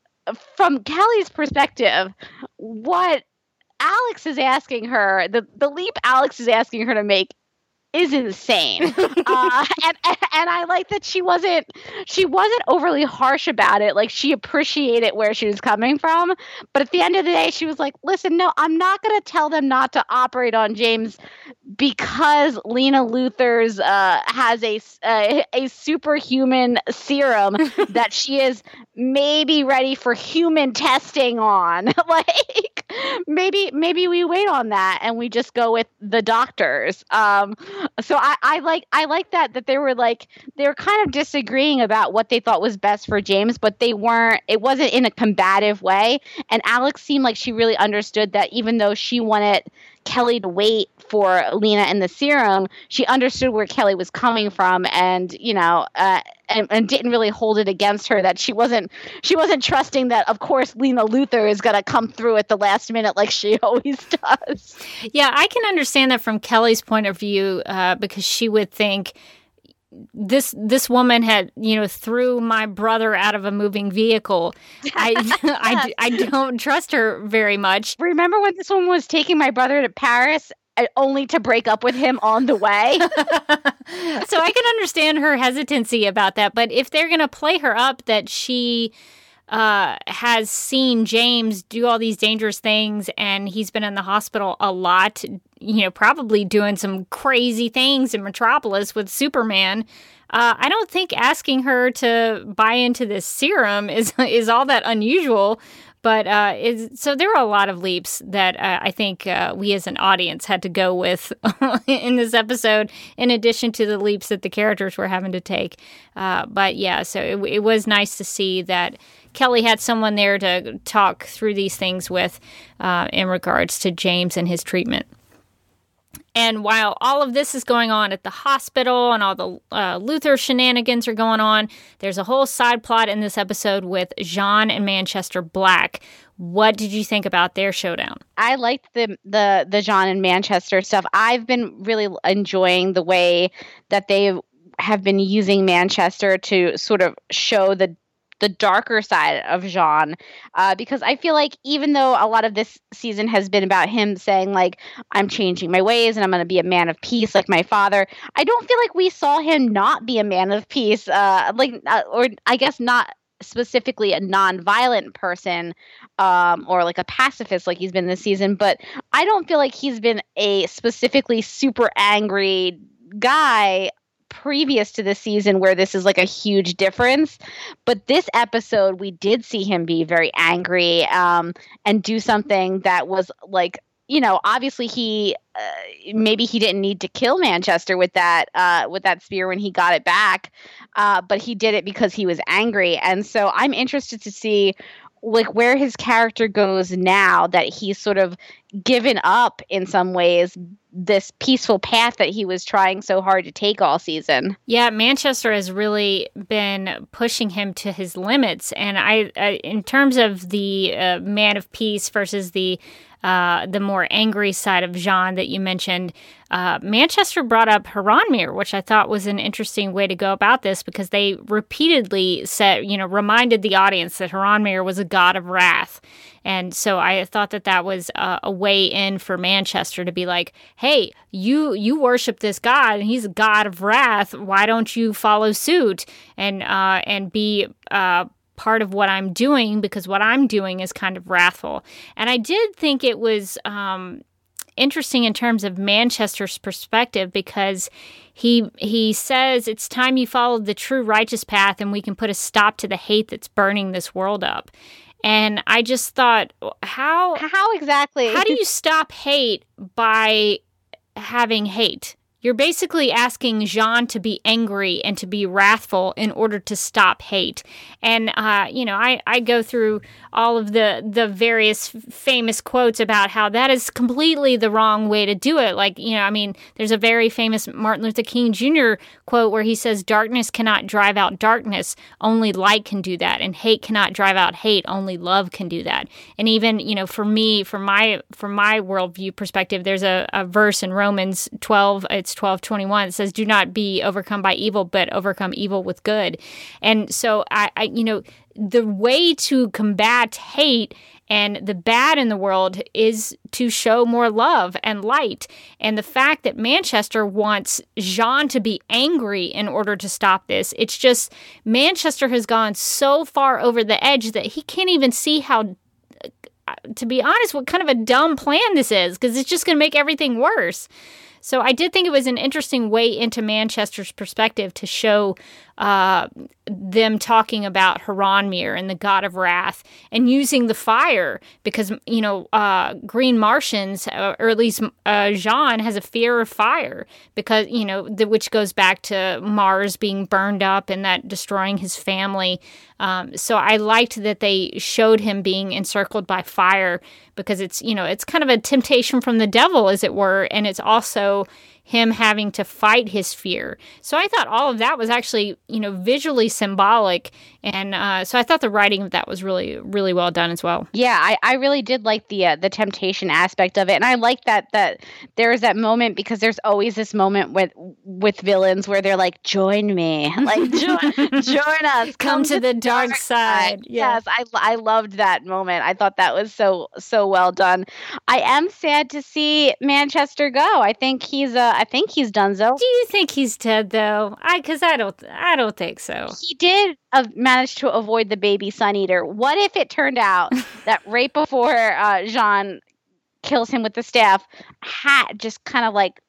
from Kelly's perspective, what Alex is asking her, the, the leap Alex is asking her to make is insane. uh, and, and I like that she wasn't she wasn't overly harsh about it. Like she appreciated where she was coming from. But at the end of the day, she was like, "Listen, no, I'm not going to tell them not to operate on James because Lena Luthor's uh, has a, a a superhuman serum that she is maybe ready for human testing on. like maybe maybe we wait on that and we just go with the doctors. Um, so I, I like I like that that they were like they were kind of disagreeing about what they thought was best for James, but they weren't. It wasn't in a combative way. And Alex seemed like she really understood that even though she wanted Kelly to wait for Lena and the serum, she understood where Kelly was coming from, and you know, uh, and, and, didn't really hold it against her that she wasn't she wasn't trusting that of course Lena Luthor is going to come through at the last minute like she always does. Yeah, I can understand that from Kelly's point of view uh, because she would think this this woman had you know threw my brother out of a moving vehicle. I, I i don't trust her very much. Remember when this woman was taking my brother to paris only to break up with him on the way so i can understand her hesitancy about that but if they're going to play her up that she uh, has seen James do all these dangerous things and he's been in the hospital a lot, you know, probably doing some crazy things in Metropolis with Superman. Uh, I don't think asking her to buy into this serum is is all that unusual. But uh, so there were a lot of leaps that uh, I think uh, we as an audience had to go with in this episode, in addition to the leaps that the characters were having to take. Uh, but yeah, so it, it was nice to see that Kelly had someone there to talk through these things with uh, in regards to James and his treatment. And while all of this is going on at the hospital and all the uh, Luthor shenanigans are going on, there's a whole side plot in this episode with J'onn and Manchester Black. What did you think about their showdown? I liked the the the J'onn and Manchester stuff. I've been really enjoying the way that they have been using Manchester to sort of show the the darker side of J'onn uh, because I feel like even though a lot of this season has been about him saying like I'm changing my ways and I'm going to be a man of peace like my father, I don't feel like we saw him not be a man of peace, uh, like uh, or I guess not specifically a non-violent person um, or like a pacifist like he's been this season, but I don't feel like he's been a specifically super angry guy previous to the season where this is like a huge difference. But this episode, we did see him be very angry um, and do something that was like, you know, obviously he uh, maybe he didn't need to kill Manchester with that uh, with that spear when he got it back, uh, but he did it because he was angry. And so I'm interested to see like where his character goes now that he's sort of given up in some ways this peaceful path that he was trying so hard to take all season. Yeah, Manchester has really been pushing him to his limits, and I, I in terms of the uh, man of peace versus the uh, the more angry side of J'onn that you mentioned, uh, Manchester brought up H'ronmeer, which I thought was an interesting way to go about this because they repeatedly said, you know, reminded the audience that H'ronmeer was a god of wrath. And so I thought that that was a, a way in for Manchester to be like, hey, you you worship this god and he's a god of wrath. Why don't you follow suit and uh, and be uh, part of what I'm doing because what I'm doing is kind of wrathful. And I did think it was um, interesting in terms of Manchester's perspective because he he says it's time you followed the true righteous path and we can put a stop to the hate that's burning this world up. And I just thought how how exactly how do you stop hate by having hate? You're basically asking J'onn to be angry and to be wrathful in order to stop hate. And uh, you know, I I go through all of the the various famous quotes about how that is completely the wrong way to do it. Like you know, I mean, there's a very famous Martin Luther King Jr. quote where he says, "Darkness cannot drive out darkness; only light can do that, and hate cannot drive out hate; only love can do that." And even you know, for me, from my from my worldview perspective, there's a, a verse in Romans 12, it's 12, 21, it says, "Do not be overcome by evil, but overcome evil with good." And so I, I you know, the way to combat hate and the bad in the world is to show more love and light. And the fact that Manchester wants J'onn to be angry in order to stop this, it's just Manchester has gone so far over the edge that he can't even see how. Uh, to be honest, what kind of a dumb plan this is, because it's just going to make everything worse. So I did think it was an interesting way into Manchester's perspective to show uh, them talking about H'ronmeer and the god of wrath and using the fire because, you know, uh, Green Martians, uh, or at least uh, J'onn, has a fear of fire because, you know, the, which goes back to Mars being burned up and that destroying his family. Um, so I liked that they showed him being encircled by fire because it's, you know, it's kind of a temptation from the devil, as it were. And it's also him having to fight his fear. So I thought all of that was actually, you know, visually symbolic. And uh, so I thought the writing of that was really, really well done as well. Yeah, I, I really did like the uh, the temptation aspect of it, and I like that that there is that moment because there's always this moment with with villains where they're like, "Join me, like join, join us, come, come to, to, the dark, dark side." side. Yeah. Yes, I I loved that moment. I thought that was so so well done. I am sad to see Manchester go. I think he's uh, I think he's done so. Do you think he's dead though? I because I don't I don't think so. He did uh, manage to avoid the baby sun eater. What if it turned out that right before uh, J'onn kills him with the staff, Hat just kind of like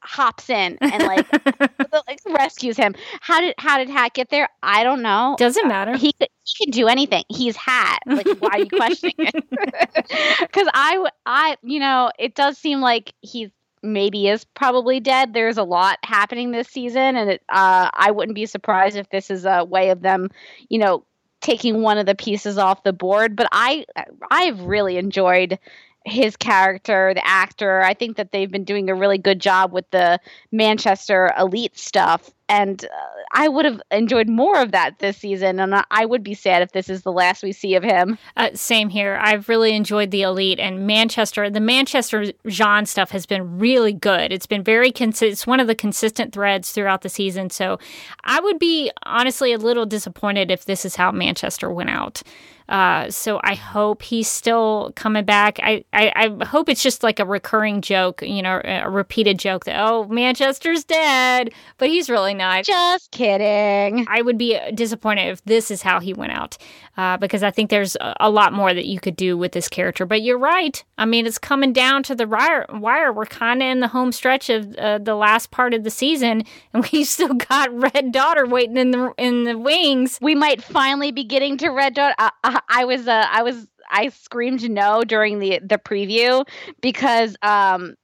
hops in and like, like rescues him. How did how did Hat get there? I don't know. Doesn't matter. He he can do anything. He's Hat. Like why are you questioning it? Because I I you know it does seem like he's maybe is probably dead. There's a lot happening this season, and it, uh, I wouldn't be surprised if this is a way of them, you know, taking one of the pieces off the board. But I, I've really enjoyed his character, the actor. I think that they've been doing a really good job with the Manchester elite stuff. And uh, I would have enjoyed more of that this season. And I would be sad if this is the last we see of him. Uh, same here. I've really enjoyed the elite and Manchester. The Manchester J'onn stuff has been really good. It's been very consistent. It's one of the consistent threads throughout the season. So I would be honestly a little disappointed if this is how Manchester went out. Uh, so I hope he's still coming back. I, I, I, hope it's just like a recurring joke, you know, a repeated joke that, oh, Manchester's dead, but he's really not. Just kidding. I would be disappointed if this is how he went out uh, because I think there's a lot more that you could do with this character. But you're right. I mean, it's coming down to the wire. wire. We're kind of in the home stretch of uh, the last part of the season, and we still got Red Daughter waiting in the in the wings. We might finally be getting to Red Daughter. Uh, I was uh, I was I screamed no during the the preview because um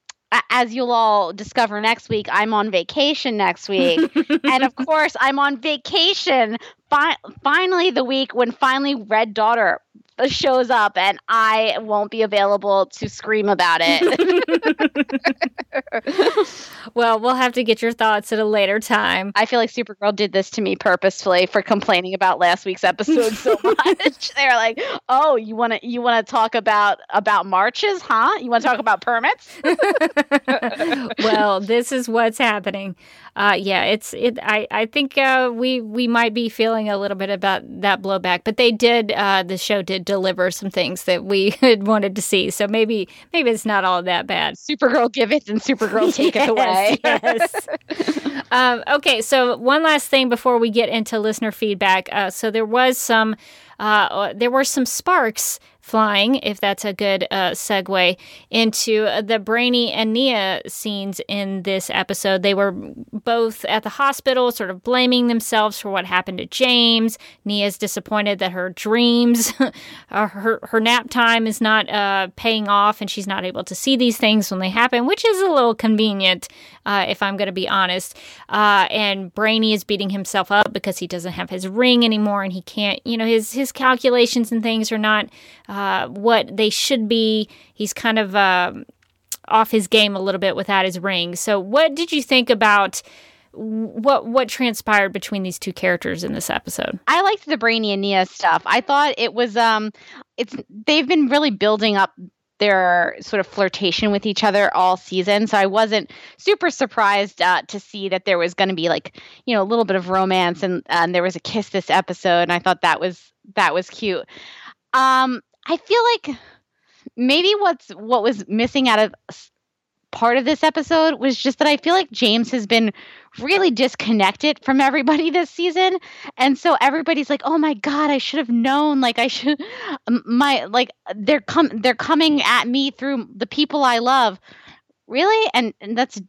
as you'll all discover next week, I'm on vacation next week. and of course, I'm on vacation fi- finally the week when finally Red Daughter shows up and I won't be available to scream about it. well, we'll have to get your thoughts at a later time. I feel like Supergirl did this to me purposefully for complaining about last week's episode so much. They're like, "Oh, you want to you want to talk about about marches, huh? You want to talk about permits?" well, this is what's happening. Uh, yeah, it's it. I I think uh, we we might be feeling a little bit about that blowback, but they did. Uh, the show did deliver some things that we had wanted to see, so maybe maybe it's not all that bad. Supergirl give it and Supergirl take yes, it away. yes. um, okay, so one last thing before we get into listener feedback. Uh, so there was some uh, there were some sparks flying, if that's a good uh, segue into the Brainy and Nia scenes in this episode. They were both at the hospital, sort of blaming themselves for what happened to James. Nia's disappointed that her dreams, her, her nap time is not uh, paying off and she's not able to see these things when they happen, which is a little convenient, uh, if I'm going to be honest. Uh, and Brainy is beating himself up because he doesn't have his ring anymore and he can't, you know, his, his calculations and things are not uh, what they should be. He's kind of uh, off his game a little bit without his ring. So, what did you think about? what what transpired between these two characters in this episode. I liked the Brainy and Nia stuff. I thought it was um it's they've been really building up their sort of flirtation with each other all season. So I wasn't super surprised uh, to see that there was going to be like, you know, a little bit of romance and, and there was a kiss this episode. And I thought that was, that was cute. Um, I feel like maybe what's what was missing out of part of this episode was just that I feel like James has been really disconnected from everybody this season. And so everybody's like, "Oh my god, I should have known. Like I should my like they're come they're coming at me through the people I love." Really? And, and that's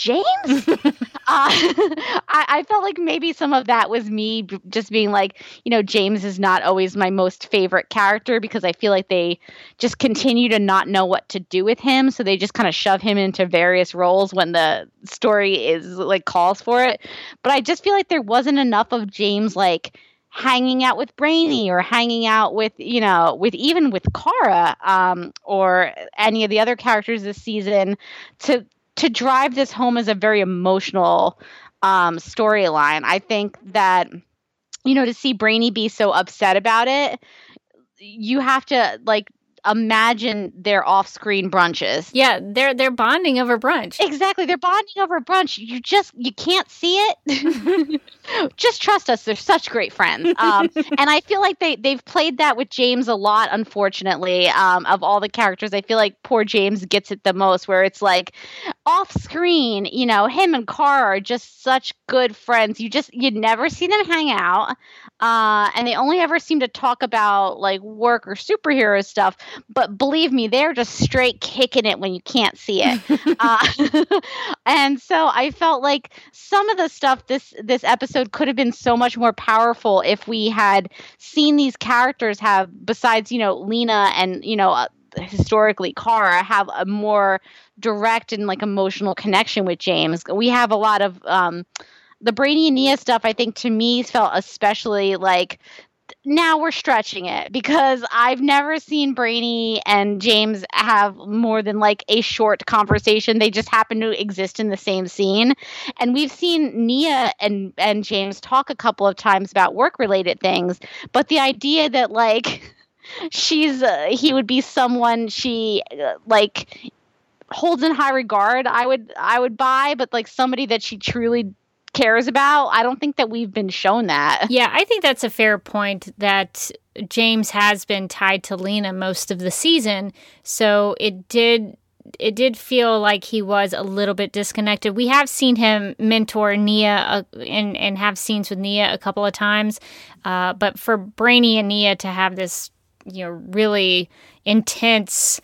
James? uh, I, I, felt like maybe some of that was me just being like, you know, James is not always my most favorite character because I feel like they just continue to not know what to do with him. So they just kind of shove him into various roles when the story is like calls for it. But I just feel like there wasn't enough of James like hanging out with Brainy or hanging out with, you know, with even with Kara um, or any of the other characters this season to to drive this home as a very emotional um, storyline. I think that you know to see Brainy be so upset about it, you have to like imagine their off-screen brunches. Yeah, they're they're bonding over brunch. Exactly, they're bonding over brunch. You just you can't see it. just trust us; they're such great friends. Um, and I feel like they they've played that with James a lot. Unfortunately, um, of all the characters, I feel like poor James gets it the most. Where it's like off-screen, you know, him and Car are just such good friends. You just you'd never see them hang out, uh, and they only ever seem to talk about like work or superhero stuff but believe me, they're just straight kicking it when you can't see it. uh, and so I felt like some of the stuff this this episode could have been so much more powerful if we had seen these characters have, besides you know Lena and you know. Uh, historically Kara have a more direct and like emotional connection with James. We have a lot of um the Brainy and Nia stuff I think to me felt especially like now we're stretching it because I've never seen Brainy and James have more than like a short conversation. They just happen to exist in the same scene. And we've seen Nia and and James talk a couple of times about work related things, but the idea that like she's uh, he would be someone she uh, like holds in high regard i would i would buy but like somebody that she truly cares about. I don't think that we've been shown that. Yeah, I think that's a fair point that James has been tied to Lena most of the season. So it did it did feel like he was a little bit disconnected. We have seen him mentor Nia uh, and and have scenes with Nia a couple of times, uh, but for Brainy and Nia to have this, you know, really intense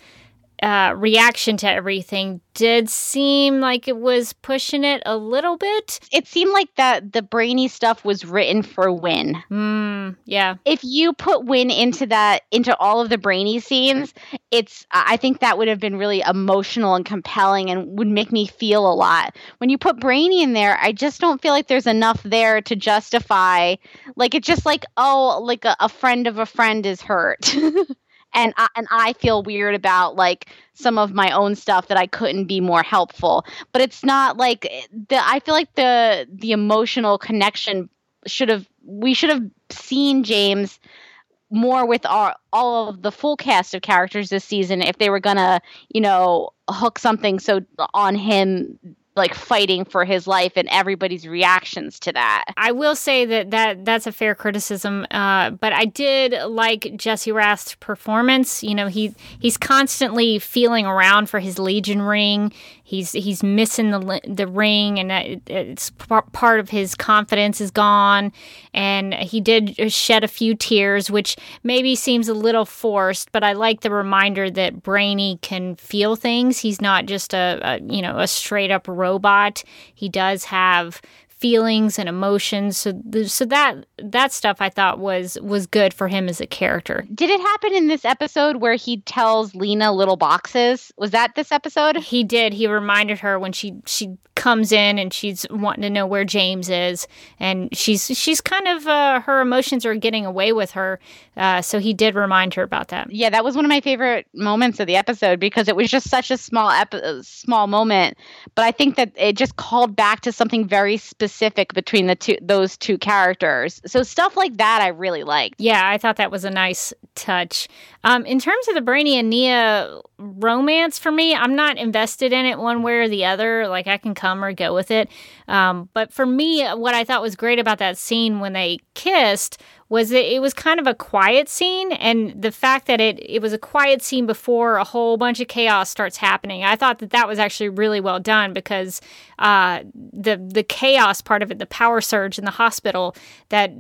uh, reaction to everything did seem like it was pushing it a little bit. It seemed like that the brainy stuff was written for Winn. Mm, yeah. If you put Winn into that into all of the brainy scenes, it's I think that would have been really emotional and compelling and would make me feel a lot. When you put Brainy in there, I just don't feel like there's enough there to justify like it's just like oh like a, a friend of a friend is hurt. and I, and I feel weird about like some of my own stuff that I couldn't be more helpful. But it's not like eh, the I feel like the the emotional connection should have we should have seen James more with our all of the full cast of characters this season if they were gonna you know hook something so on him like fighting for his life and everybody's reactions to that. I will say that, that that's a fair criticism, uh, but I did like Jesse Rath's performance. You know, he he's constantly feeling around for his Legion ring. He's he's missing the the ring, and it's part of his confidence is gone. And he did shed a few tears, which maybe seems a little forced, but I like the reminder that Brainy can feel things. He's not just a, a you know a straight up robot. He does have feelings and emotions. So, so that that stuff I thought was was good for him as a character. Did it happen in this episode where he tells Lena little boxes? Was that this episode? He did. He reminded her when she she comes in and she's wanting to know where James is, and she's she's kind of uh, her emotions are getting away with her. Uh, so he did remind her about that. Yeah, that was one of my favorite moments of the episode because it was just such a small ep- small moment, but I think that it just called back to something very specific specific between the two those two characters. So stuff like that I really liked. Yeah, I thought that was a nice touch. Um, in terms of the Brainy and Nia romance for me, I'm not invested in it one way or the other. Like I can come or go with it. Um, but for me, what I thought was great about that scene when they kissed was that it was kind of a quiet scene and the fact that it it was a quiet scene before a whole bunch of chaos starts happening i thought that that was actually really well done because uh, the the chaos part of it the power surge in the hospital that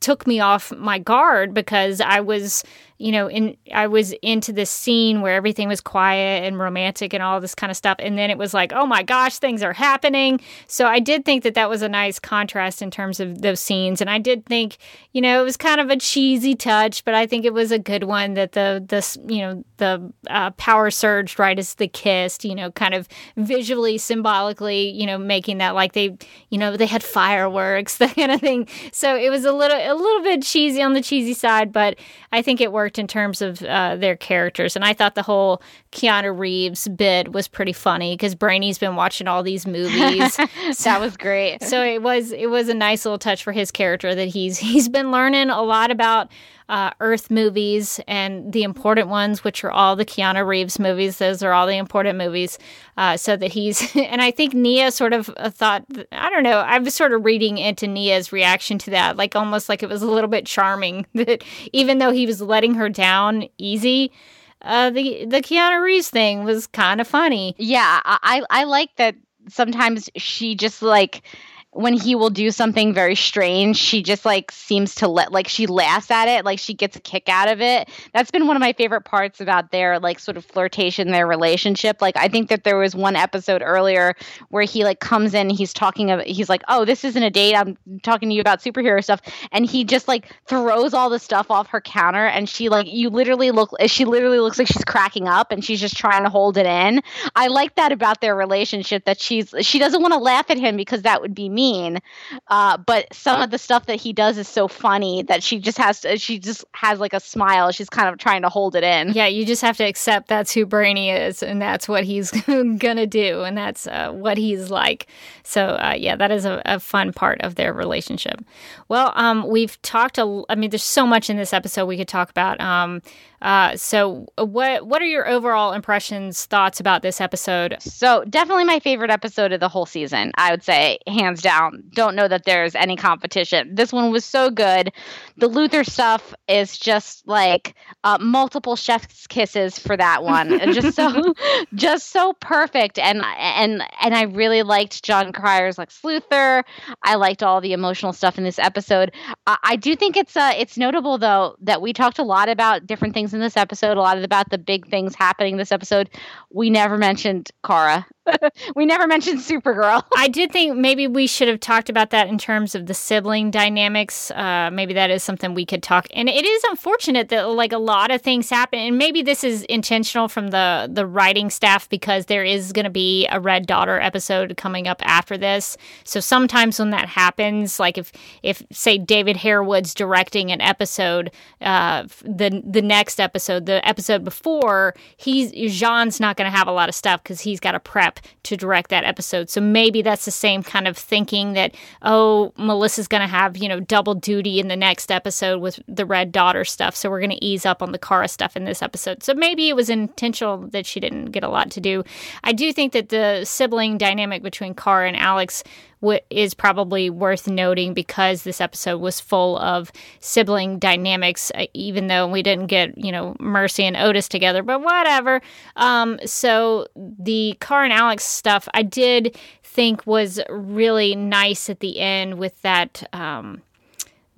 took me off my guard because i was you know, in I was into this scene where everything was quiet and romantic and all this kind of stuff, and then it was like, oh my gosh, things are happening. So I did think that that was a nice contrast in terms of those scenes, and I did think, you know, it was kind of a cheesy touch, but I think it was a good one that the the you know the uh, power surged right as they kissed, you know, kind of visually, symbolically, you know, making that like they, you know, they had fireworks, that kind of thing. So it was a little a little bit cheesy on the cheesy side, but I think it worked worked in terms of uh, their characters. And I thought the whole Keanu Reeves bit was pretty funny because Brainy's been watching all these movies. so, that was great. So it was it was a nice little touch for his character that he's he's been learning a lot about uh, Earth movies and the important ones, which are all the Keanu Reeves movies. Those are all the important movies. Uh, so that he's, and I think Nia sort of uh, thought, I don't know, I was sort of reading into Nia's reaction to that, like almost like it was a little bit charming that even though he was letting her down easy, uh, the the Keanu Reeves thing was kind of funny. Yeah, I I like that. Sometimes she just like when he will do something very strange, she just like seems to let like she laughs at it, like she gets a kick out of it. That's been one of my favorite parts about their like sort of flirtation, their relationship. Like I think that there was one episode earlier where he like comes in, he's talking about he's like, "Oh, this isn't a date. I'm talking to you about superhero stuff." And he just like throws all the stuff off her counter and she like you literally look she literally looks like she's cracking up and she's just trying to hold it in. I like that about their relationship that she's she doesn't want to laugh at him because that would be mean Uh, but some of the stuff that he does is so funny that she just has to, she just has like a smile. She's kind of trying to hold it in. Yeah, you just have to accept that's who Brainy is and that's what he's gonna do and that's uh, what he's like. So uh, yeah, that is a, a, fun part of their relationship. Well, um, we've talked. A, I mean, there's so much in this episode we could talk about. Um, uh, so, uh, what what are your overall impressions, thoughts about this episode? So, definitely my favorite episode of the whole season. I would say, hands down. Don't know that there's any competition. This one was so good. The Luthor stuff is just like uh, multiple chef's kisses for that one. just so, just so perfect. And and and I really liked Jon Cryer's Lex Luthor. I liked all the emotional stuff in this episode. I, I do think it's uh it's notable though that we talked a lot about different things things in this episode, a lot about the big things happening this episode. We never mentioned Kara. we never mentioned Supergirl. I did think maybe we should have talked about that in terms of the sibling dynamics. Uh, maybe that is something we could talk. And it is unfortunate that like a lot of things happen, and maybe this is intentional from the the writing staff because there is going to be a Red Daughter episode coming up after this. So sometimes when that happens, like if if say David Harewood's directing an episode, uh, the the next episode, the episode before, he's J'onn's not going to have a lot of stuff because he's got to prep to direct that episode. So maybe that's the same kind of thinking that, oh, Melissa's going to have, you know, double duty in the next episode with the Red Daughter stuff. So we're going to ease up on the Kara stuff in this episode. So maybe it was intentional that she didn't get a lot to do. I do think that the sibling dynamic between Kara and Alex w- is probably worth noting because this episode was full of sibling dynamics, uh, even though we didn't get, you know, Mercy and Otis together, but whatever. Um, so the Car and Alex stuff I did think was really nice at the end with that. Um,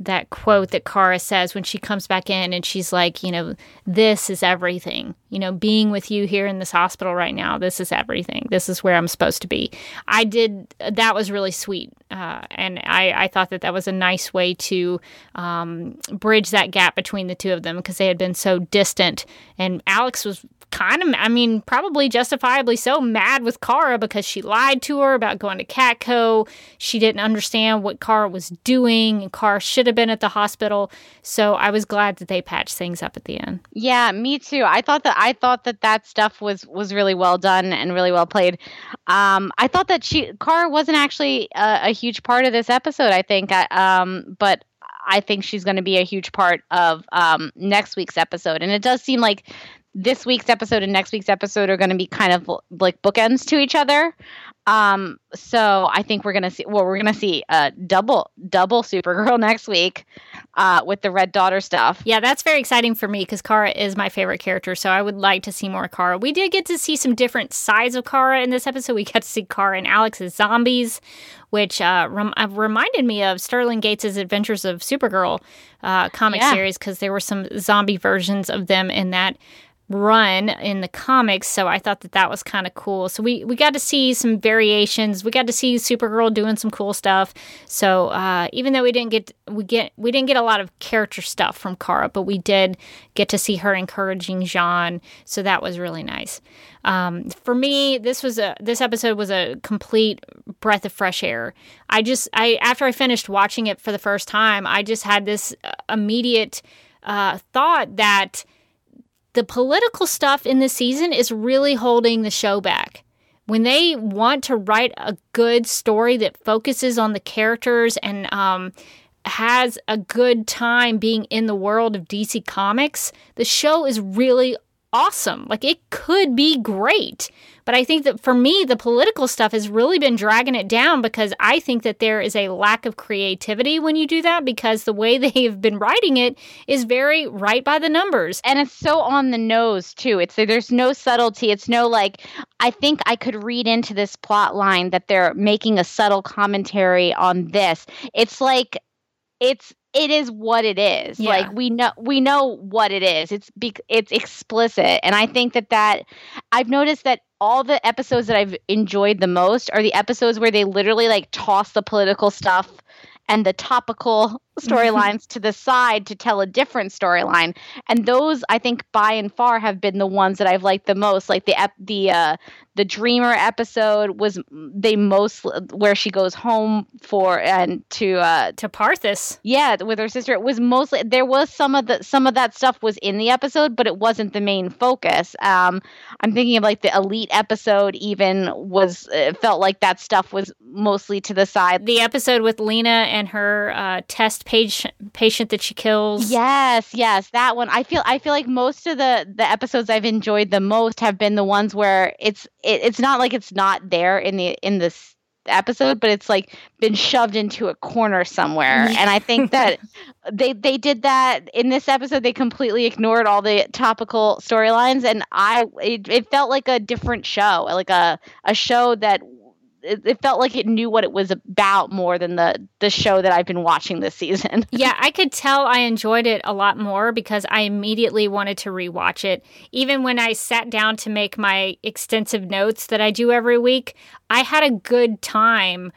that quote that Kara says when she comes back in and she's like, you know, this is everything. You know, being with you here in this hospital right now, this is everything. This is where I'm supposed to be. I did, that was really sweet. Uh, and I, I thought that that was a nice way to um, bridge that gap between the two of them because they had been so distant. And Alex was kind of, I mean, probably justifiably so mad with Kara because she lied to her about going to Catco. She didn't understand what Kara was doing, and Kara should have been at the hospital. So I was glad that they patched things up at the end. Yeah, me too. I thought that I thought that that stuff was was really well done and really well played. Um, I thought that she Kara wasn't actually a, a huge part of this episode. I think, I, um, but I think she's going to be a huge part of um, next week's episode. And it does seem like this week's episode and next week's episode are going to be kind of like bookends to each other. Um, so I think we're gonna see. Well, we're gonna see a double double Supergirl next week uh, with the Red Daughter stuff. Yeah, that's very exciting for me because Kara is my favorite character. So I would like to see more Kara. We did get to see some different sides of Kara in this episode. We got to see Kara and Alex's zombies, which uh, rem- uh, reminded me of Sterling Gates' Adventures of Supergirl uh, comic yeah. series because there were some zombie versions of them in that run in the comics so i thought that that was kind of cool. So we we got to see some variations. We got to see supergirl doing some cool stuff. So uh, even though we didn't get we get we didn't get a lot of character stuff from kara but we did get to see her encouraging J'onn so that was really nice. Um, for me this was a this episode was a complete breath of fresh air. I just i after i finished watching it for the first time i just had this uh, immediate uh, thought that the political stuff in this season is really holding the show back. When they want to write a good story that focuses on the characters and um, has a good time being in the world of DC Comics, the show is really awesome. Like it could be great. But I think that for me, the political stuff has really been dragging it down because I think that there is a lack of creativity when you do that because the way they have been writing it is very right by the numbers. And it's so on the nose, too. It's there's no subtlety. It's no like, I think I could read into this plot line that they're making a subtle commentary on this. It's like, it's it is what it is. Yeah. like we know we know what it is. It's be, it's explicit. And i think that that i've noticed that all the episodes that i've enjoyed the most are the episodes where they literally like toss the political stuff and the topical storylines to the side to tell a different storyline. And those i think by and far have been the ones that i've liked the most. Like the the uh the dreamer episode was they most where she goes home for and to uh to parthis yeah with her sister. It was mostly there was some of the some of that stuff was in the episode but it wasn't the main focus. Um i'm thinking of like the elite episode even was uh, felt like that stuff was mostly to the side. The episode with lena and her uh test patient patient that she kills. Yes yes that one. I feel i feel like most of the the episodes i've enjoyed the most have been the ones where it's it, it's not like it's not there in the in this episode but it's like been shoved into a corner somewhere. And i think that they they did that in this episode. They completely ignored all the topical storylines and i it, it felt like a different show like a a show that it, it, felt like it knew what it was about more than the the show that I've been watching this season. yeah, I could tell I enjoyed it a lot more because I immediately wanted to rewatch it. Even when I sat down to make my extensive notes that I do every week, I had a good time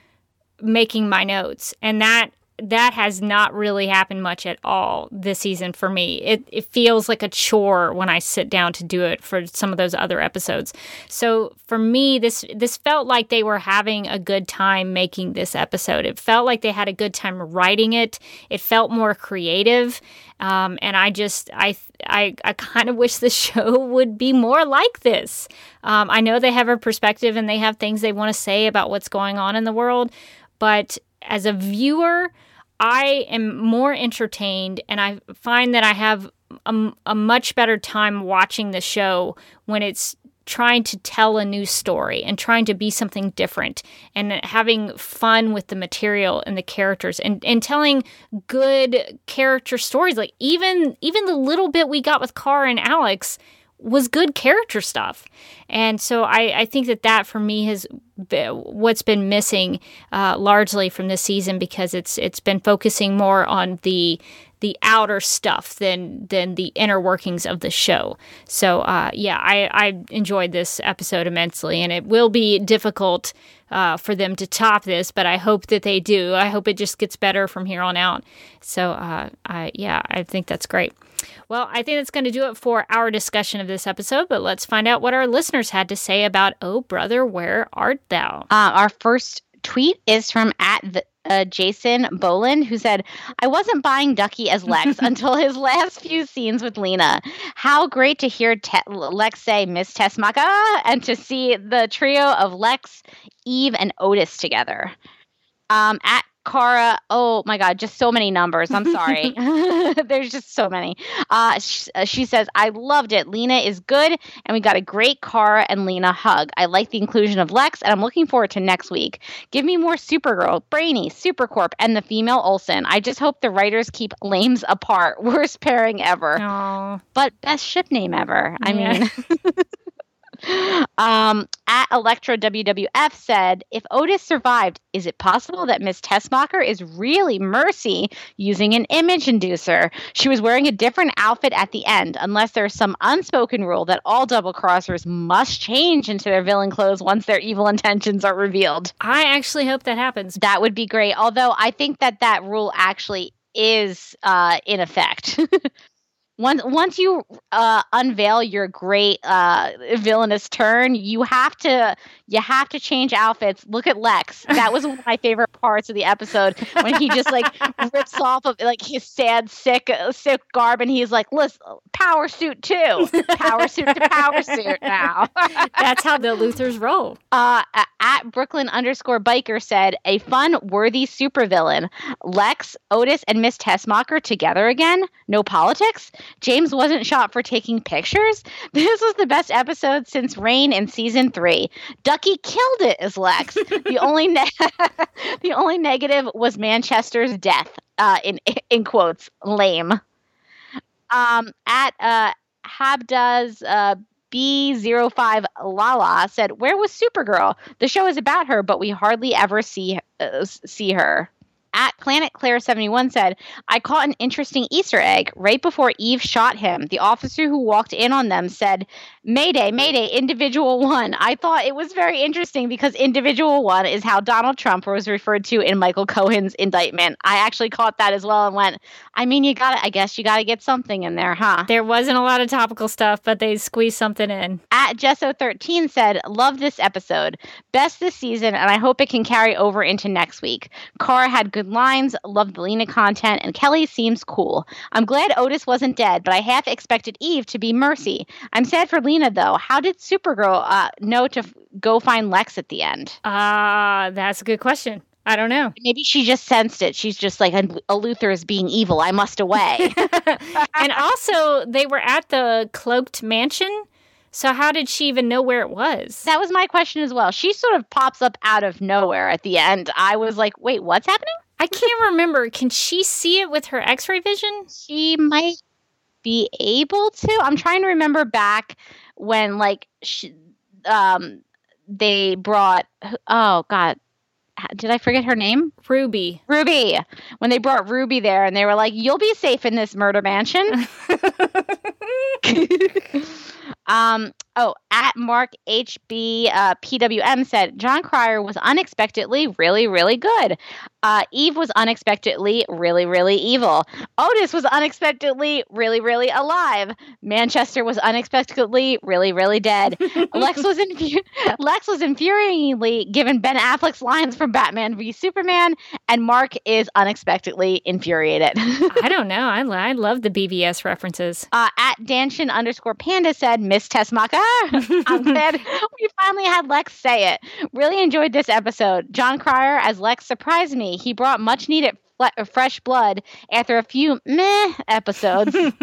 making my notes. And that that has not really happened much at all this season for me. It, it feels like a chore when I sit down to do it for some of those other episodes. So for me, this this felt like they were having a good time making this episode. It felt like they had a good time writing it. It felt more creative, um, and I just I I, I kind of wish the show would be more like this. Um, I know they have a perspective and they have things they want to say about what's going on in the world, but as a viewer, I am more entertained and I find that I have a, a much better time watching the show when it's trying to tell a new story and trying to be something different and having fun with the material and the characters and, and telling good character stories. Like even even the little bit we got with Car and Alex was good character stuff. And so I, I think that that for me has what's been missing uh, largely from this season because it's it's been focusing more on the the outer stuff than than the inner workings of the show. So uh, yeah, I, I enjoyed this episode immensely, and it will be difficult uh, for them to top this, but I hope that they do. I hope it just gets better from here on out. So uh, I yeah, I think that's great. Well, I think that's going to do it for our discussion of this episode, but let's find out what our listeners had to say about Oh Brother, Where Art Thou? Uh, our first tweet is from at the uh, Jason Boland, who said, I wasn't buying Duckie as Lex until his last few scenes with Lena. How great to hear Te- Lex say Miss Tessmacher and to see the trio of Lex, Eve, and Otis together. Um, at Cara, oh my God, just so many numbers. I'm sorry. There's just so many. Uh, she, uh, she, says, I loved it. Lena is good, and we got a great Kara and Lena hug. I like the inclusion of Lex, and I'm looking forward to next week. Give me more Supergirl, Brainy, Supercorp, and the female Olsen. I just hope the writers keep Lames apart. Worst pairing ever. Aww. But best ship name ever. I mean. Um, at Electro WWF said, if Otis survived, is it possible that Miss Tessmacher is really Mercy using an image inducer? She was wearing a different outfit at the end, unless there's some unspoken rule that all double crossers must change into their villain clothes once their evil intentions are revealed. I actually hope that happens. That would be great. Although I think that that rule actually is uh, in effect. once once you uh, unveil your great uh, villainous turn, you have to you have to change outfits. Look at Lex. That was one of my favorite parts of the episode when he just like rips off of like his sad, sick, uh, sick garb, and he's like, "Listen, power suit too, power suit to power suit now." That's how the Luthors roll. Uh, at Brooklyn underscore biker said, "A fun, worthy supervillain. Lex, Otis, and Miss Tessmacher together again. No politics." James wasn't shot for taking pictures. This was the best episode since Reign in season three. Duckie killed it as Lex. the only ne- the only negative was Manchester's death. Uh, in in quotes, lame. Um, at uh, Habdaz uh, B05 Lala said, "Where was Supergirl? The show is about her, but we hardly ever see uh, see her." At Planet Claire 71 said, I caught an interesting Easter egg. Right before Eve shot him, the officer who walked in on them said, Mayday, Mayday, Individual One. I thought it was very interesting because Individual One is how Donald Trump was referred to in Michael Cohen's indictment. I actually caught that as well and went, I mean, you got to, I guess you got to get something in there, huh? There wasn't a lot of topical stuff, but they squeezed something in. At Jesso13 said, Love this episode. Best this season, and I hope it can carry over into next week. Kara had good lines, loved the Lena content, and Kelly seems cool. I'm glad Otis wasn't dead, but I half expected Eve to be Mercy. I'm sad for Lena Selena, though, how did Supergirl uh, know to f- go find Lex at the end? Ah, uh, that's a good question. I don't know. Maybe she just sensed it. She's just like a, a Luthor is being evil. I must away. and also, they were at the cloaked mansion. So how did she even know where it was? That was my question as well. She sort of pops up out of nowhere at the end. I was like, "Wait, what's happening?" I can't remember. Can she see it with her X-ray vision? She might be able to. I'm trying to remember back when like she, um they brought oh god did I forget her name? Ruby. Ruby. When they brought Ruby there and they were like, You'll be safe in this murder mansion. um, oh, at Mark HB uh, PWM said Jon Cryer was unexpectedly really, really good. Uh, Eve was unexpectedly really, really evil. Otis was unexpectedly really, really alive. Manchester was unexpectedly really, really dead. Lex was infu- Lex was infuriatingly given Ben Affleck's lines from Batman v Superman, and Mark is unexpectedly infuriated. I don't know. I, I love the BVS references. Uh, at Danshin underscore Panda said Miss Tessmacher. I'm glad we finally had Lex say it. Really enjoyed this episode. Jon Cryer as Lex surprised me he brought much needed fresh blood after a few meh episodes.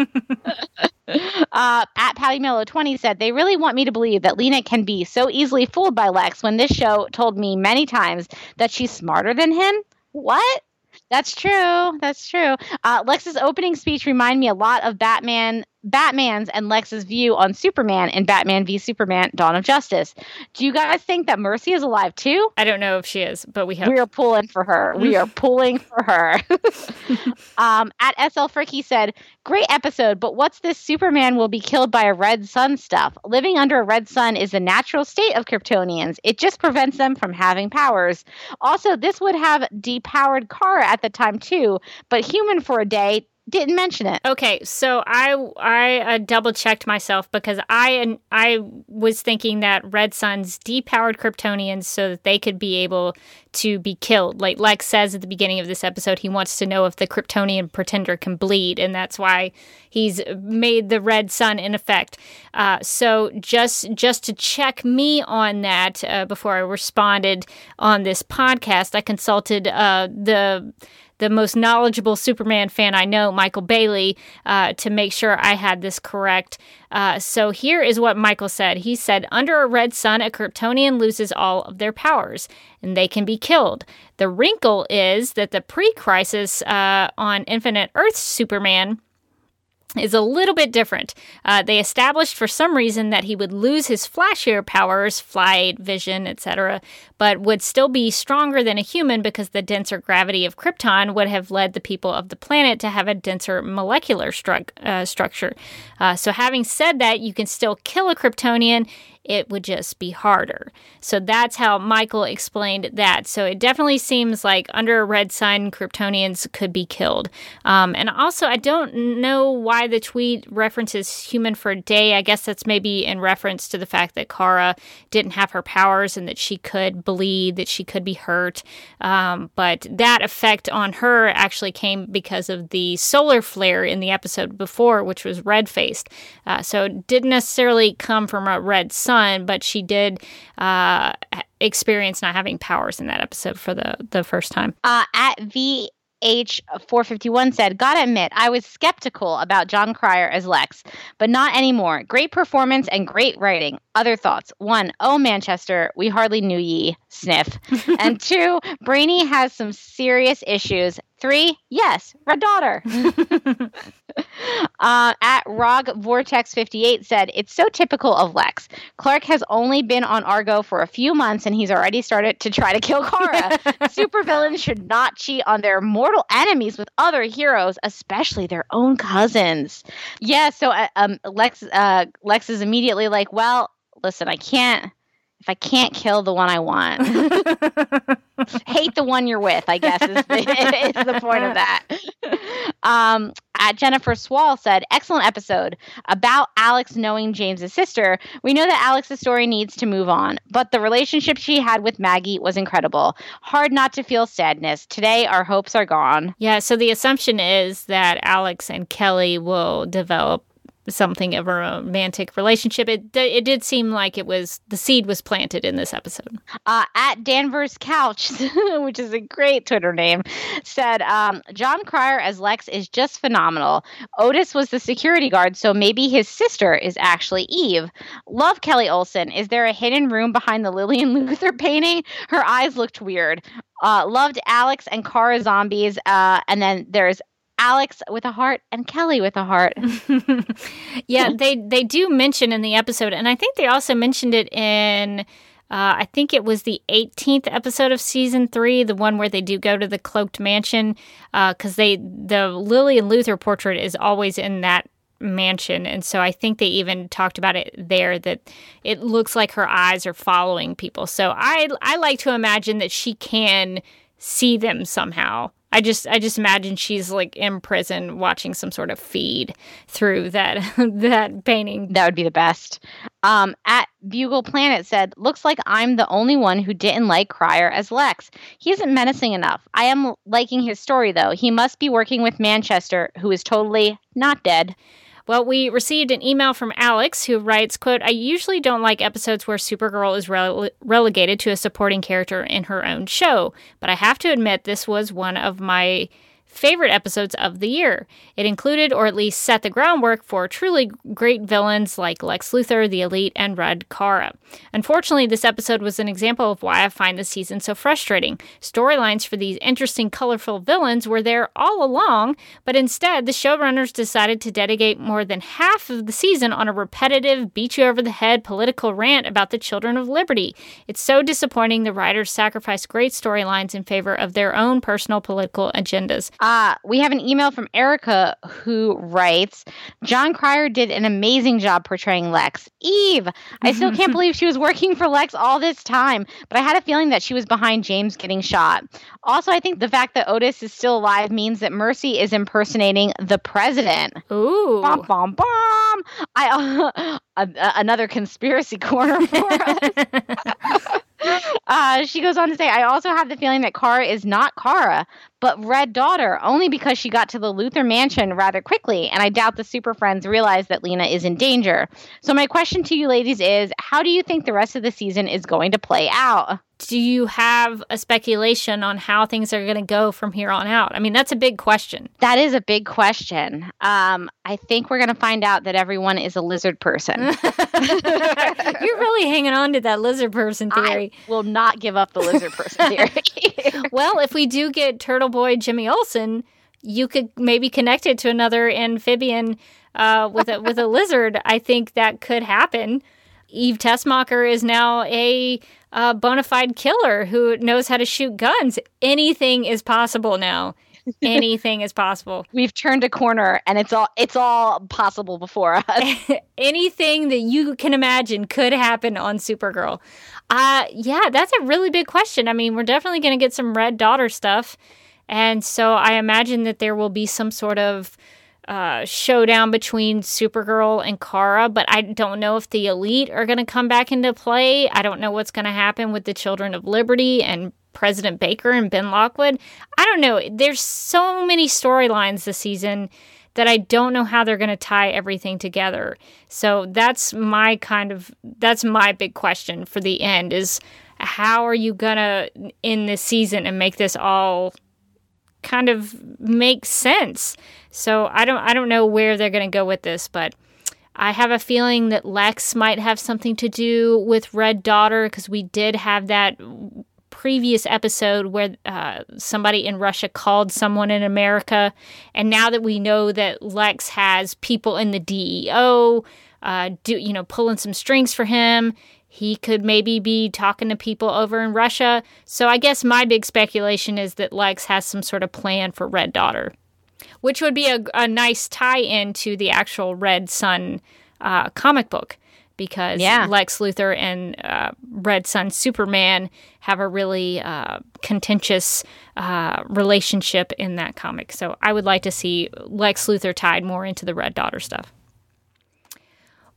uh, at at Patty Mello 20 said, They really want me to believe that Lena can be so easily fooled by Lex when this show told me many times that she's smarter than him. What? That's true. That's true. Uh, Lex's opening speech reminded me a lot of Batman Batman's and Lex's view on Superman in Batman v Superman: Dawn of Justice. Do you guys think that Mercy is alive too? I don't know if she is, but we hope. We are pulling for her. We are pulling for her. um, at SL Fricky said, "Great episode, but what's this? Superman will be killed by a red sun stuff. Living under a red sun is the natural state of Kryptonians. It just prevents them from having powers. Also, this would have depowered Kara at the time too, but human for a day." Didn't mention it. Okay, so I I uh, double checked myself because I and I was thinking that Red Suns depowered Kryptonians so that they could be able to be killed. Like Lex says at the beginning of this episode, he wants to know if the Kryptonian pretender can bleed, and that's why he's made the Red Sun in effect. Uh, so just just to check me on that uh, before I responded on this podcast, I consulted uh, the the most knowledgeable Superman fan I know, Michael Bailey, uh, to make sure I had this correct. Uh, so here is what Michael said. He said, Under a red sun, a Kryptonian loses all of their powers and they can be killed. The wrinkle is that the pre crisis uh, on Infinite Earth Superman is a little bit different. Uh, they established for some reason that he would lose his flashier powers, flight, vision, etc., but would still be stronger than a human because the denser gravity of Krypton would have led the people of the planet to have a denser molecular stru- uh, structure. Uh, so, having said that, you can still kill a Kryptonian it would just be harder. So that's how Michael explained that. So it definitely seems like under a red sun, Kryptonians could be killed. Um, and also, I don't know why the tweet references human for a day. I guess that's maybe in reference to the fact that Kara didn't have her powers and that she could bleed, that she could be hurt. Um, but that effect on her actually came because of the solar flare in the episode before, which was red faced. Uh, so it didn't necessarily come from a red sun son, but she did uh, experience not having powers in that episode for the, the first time. Uh, at V H451 said, Gotta admit, I was skeptical about Jon Cryer as Lex, but not anymore. Great performance and great writing. Other thoughts. One, oh, Manchester, we hardly knew ye. Sniff. and two, Brainy has some serious issues. Three, yes, red daughter. uh, at Rog Vortex 58 said, It's so typical of Lex. Clark has only been on Argo for a few months and he's already started to try to kill Kara. Supervillains should not cheat on their mortal enemies with other heroes, especially their own cousins. Yeah, so uh, um, Lex, uh, Lex is immediately like, Well, listen, I can't if I can't kill the one I want, hate the one you're with, I guess is the, is the point of that. Um, at Jennifer Swall said, excellent episode about Alex knowing James's sister. We know that Alex's story needs to move on, but the relationship she had with Maggie was incredible. Hard not to feel sadness. Today, our hopes are gone. Yeah, so the assumption is that Alex and Kelly will develop something of a romantic relationship. It it did seem like it was the seed was planted in this episode. Uh, at Danvers Couch, which is a great Twitter name, said um, Jon Cryer as Lex is just phenomenal. Otis was the security guard, so maybe his sister is actually Eve. Love Kelly Olsen. Is there a hidden room behind the Lillian Luthor painting? Her eyes looked weird. Uh, loved Alex and Kara zombies. Uh, and then there's Alex with a heart and Kelly with a heart. yeah, they they do mention in the episode, and I think they also mentioned it in. Uh, I think it was the 18th episode of season three, the one where they do go to the cloaked mansion, because uh, they the Lillian Luthor portrait is always in that mansion, and so I think they even talked about it there that it looks like her eyes are following people. So I I like to imagine that she can see them somehow I just I just imagine she's like in prison watching some sort of feed through that that painting. That would be the best. Um, at Bugle Planet said, "Looks like I'm the only one who didn't like Cryer as Lex. He isn't menacing enough. I am liking his story though. He must be working with Manchester, who is totally not dead." Well, we received an email from Alex who writes, quote, I usually don't like episodes where Supergirl is rele- relegated to a supporting character in her own show, but I have to admit this was one of my favorite episodes of the year. It included, or at least set the groundwork for truly great villains like Lex Luthor, the Elite, and Red Kara. Unfortunately, this episode was an example of why I find the season so frustrating. Storylines for these interesting, colorful villains were there all along, but instead, the showrunners decided to dedicate more than half of the season on a repetitive, beat you over the head political rant about the Children of Liberty. It's so disappointing the writers sacrificed great storylines in favor of their own personal political agendas. Uh, we have an email from Erica who writes Jon Cryer did an amazing job portraying Lex. Eve, I still can't believe she was working for Lex all this time, but I had a feeling that she was behind James getting shot. Also, I think the fact that Otis is still alive means that Mercy is impersonating the president. Ooh. Bom, bom, bom. I, uh, another conspiracy corner for us. Uh, she goes on to say, I also have the feeling that Kara is not Kara, but Red Daughter, only because she got to the Luthor mansion rather quickly, and I doubt the Super Friends realize that Lena is in danger. So, my question to you ladies is how do you think the rest of the season is going to play out? Do you have a speculation on how things are going to go from here on out? I mean, that's a big question. That is a big question. Um, I think we're going to find out that everyone is a lizard person. You're really hanging on to that lizard person theory. I will not give up the lizard person theory. well, if we do get Turtle Boy Jimmy Olsen, you could maybe connect it to another amphibian uh, with a with a lizard. I think that could happen. Eve Tessmacher is now a uh, bona fide killer who knows how to shoot guns. Anything is possible now. Anything is possible. We've turned a corner, and it's all it's all possible before us. Anything that you can imagine could happen on Supergirl. Uh, yeah, that's a really big question. I mean, we're definitely going to get some Red Daughter stuff, and so I imagine that there will be some sort of uh, showdown between Supergirl and Kara, but I don't know if the Elite are going to come back into play. I don't know what's going to happen with the Children of Liberty and President Baker and Ben Lockwood. I don't know. There's so many storylines this season that I don't know how they're going to tie everything together. So that's my kind of that's my big question for the end is how are you going to end this season and make this all kind of make sense? So I don't I don't know where they're going to go with this, but I have a feeling that Lex might have something to do with Red Daughter because we did have that previous episode where uh, somebody in Russia called someone in America. And now that we know that Lex has people in the DEO, uh, do you know, pulling some strings for him, he could maybe be talking to people over in Russia. So I guess my big speculation is that Lex has some sort of plan for Red Daughter which would be a, a nice tie in to the actual Red Sun uh, comic book because yeah. Lex Luthor and uh, Red Sun Superman have a really uh, contentious uh, relationship in that comic. So I would like to see Lex Luthor tied more into the Red Daughter stuff.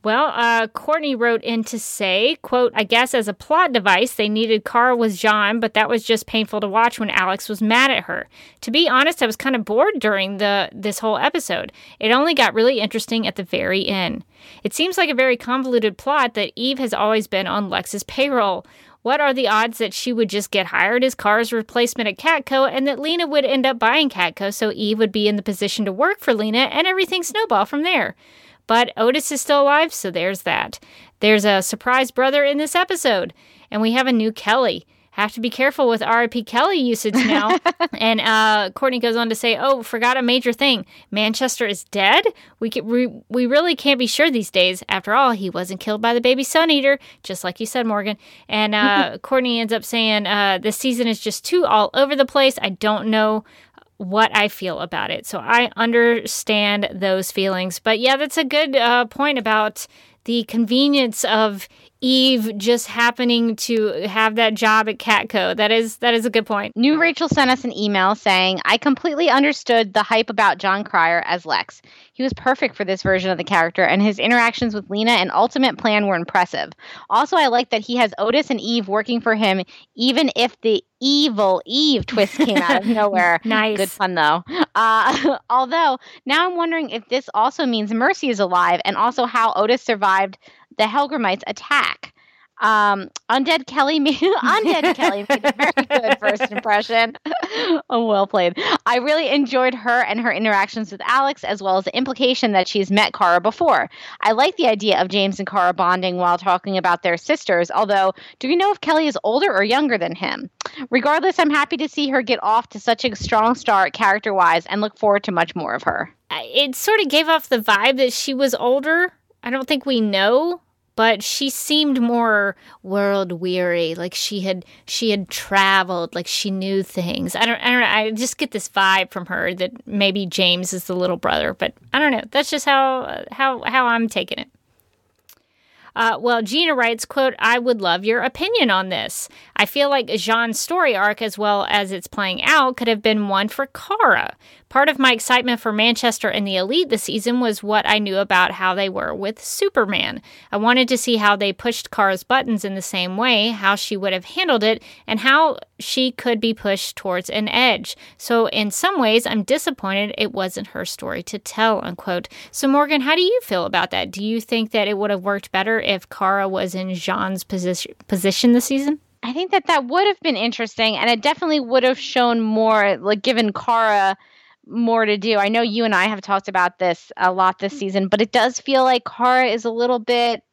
Well, uh, Courtney wrote in to say, quote, I guess as a plot device, they needed Kara with J'onn, but that was just painful to watch when Alex was mad at her. To be honest, I was kind of bored during the this whole episode. It only got really interesting at the very end. It seems like a very convoluted plot that Eve has always been on Lex's payroll. What are the odds that she would just get hired as Kara's replacement at Catco and that Lena would end up buying Catco so Eve would be in the position to work for Lena and everything snowball from there? But Otis is still alive, so there's that. There's a surprise brother in this episode, and we have a new Kelly. Have to be careful with RIP Kelly usage now. and uh, Courtney goes on to say, "Oh, forgot a major thing. Manchester is dead. We, can, we we really can't be sure these days. After all, he wasn't killed by the baby sun eater, just like you said, Morgan." And uh, Courtney ends up saying, uh, "This season is just too all over the place. I don't know what I feel about it. So I understand those feelings. But yeah, that's a good uh, point about the convenience of Eve just happening to have that job at Catco. That is that is a good point. New Rachel sent us an email saying, "I completely understood the hype about Jon Cryer as Lex. He was perfect for this version of the character, and his interactions with Lena and Ultimate Plan were impressive. Also, I like that he has Otis and Eve working for him, even if the evil Eve twist came out of nowhere. nice, good fun though. Uh, although now I'm wondering if this also means Mercy is alive, and also how Otis survived." The Hellgrammite's attack. Um, Undead Kelly made Undead Kelly made a very good first impression. oh, well played. I really enjoyed her and her interactions with Alex, as well as the implication that she's met Kara before. I like the idea of James and Kara bonding while talking about their sisters. Although, do we know if Kelly is older or younger than him? Regardless, I'm happy to see her get off to such a strong start character-wise, and look forward to much more of her. It sort of gave off the vibe that she was older. I don't think we know but she seemed more world weary like she had she had traveled like she knew things i don't i don't know i just get this vibe from her that maybe james is the little brother but i don't know that's just how how how i'm taking it uh, well, Gina writes, quote, I would love your opinion on this. I feel like J'onn's story arc, as well as it's playing out, could have been one for Kara. Part of my excitement for Manchester and the Elite this season was what I knew about how they were with Superman. I wanted to see how they pushed Kara's buttons in the same way, how she would have handled it, and how she could be pushed towards an edge. So, in some ways, I'm disappointed it wasn't her story to tell, unquote. So, Morgan, how do you feel about that? Do you think that it would have worked better if Kara was in J'onn's position, position this season? I think that that would have been interesting, and it definitely would have shown more, like, given Kara more to do. I know you and I have talked about this a lot this season, but it does feel like Kara is a little bit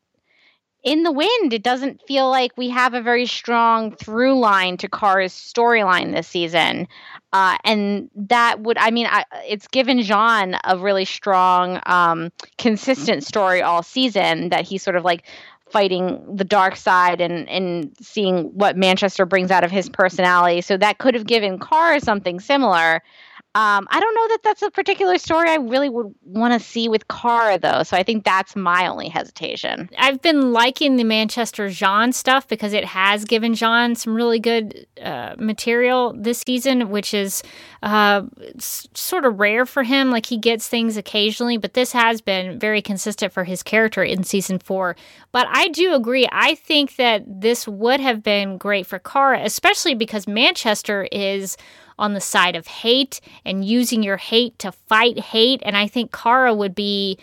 in the wind. It doesn't feel like we have a very strong through line to Kara's storyline this season. Uh, and that would, I mean, I, it's given J'onn a really strong, um, consistent story all season that he's sort of like fighting the dark side and, and seeing what Manchester brings out of his personality. So that could have given Kara something similar. Um, I don't know that that's a particular story I really would want to see with Kara, though. So I think that's my only hesitation. I've been liking the Manchester J'onn stuff because it has given J'onn some really good uh, material this season, which is uh, sort of rare for him. Like he gets things occasionally, but this has been very consistent for his character in season four. But I do agree. I think that this would have been great for Kara, especially because Manchester is on the side of hate and using your hate to fight hate. And I think Kara would be,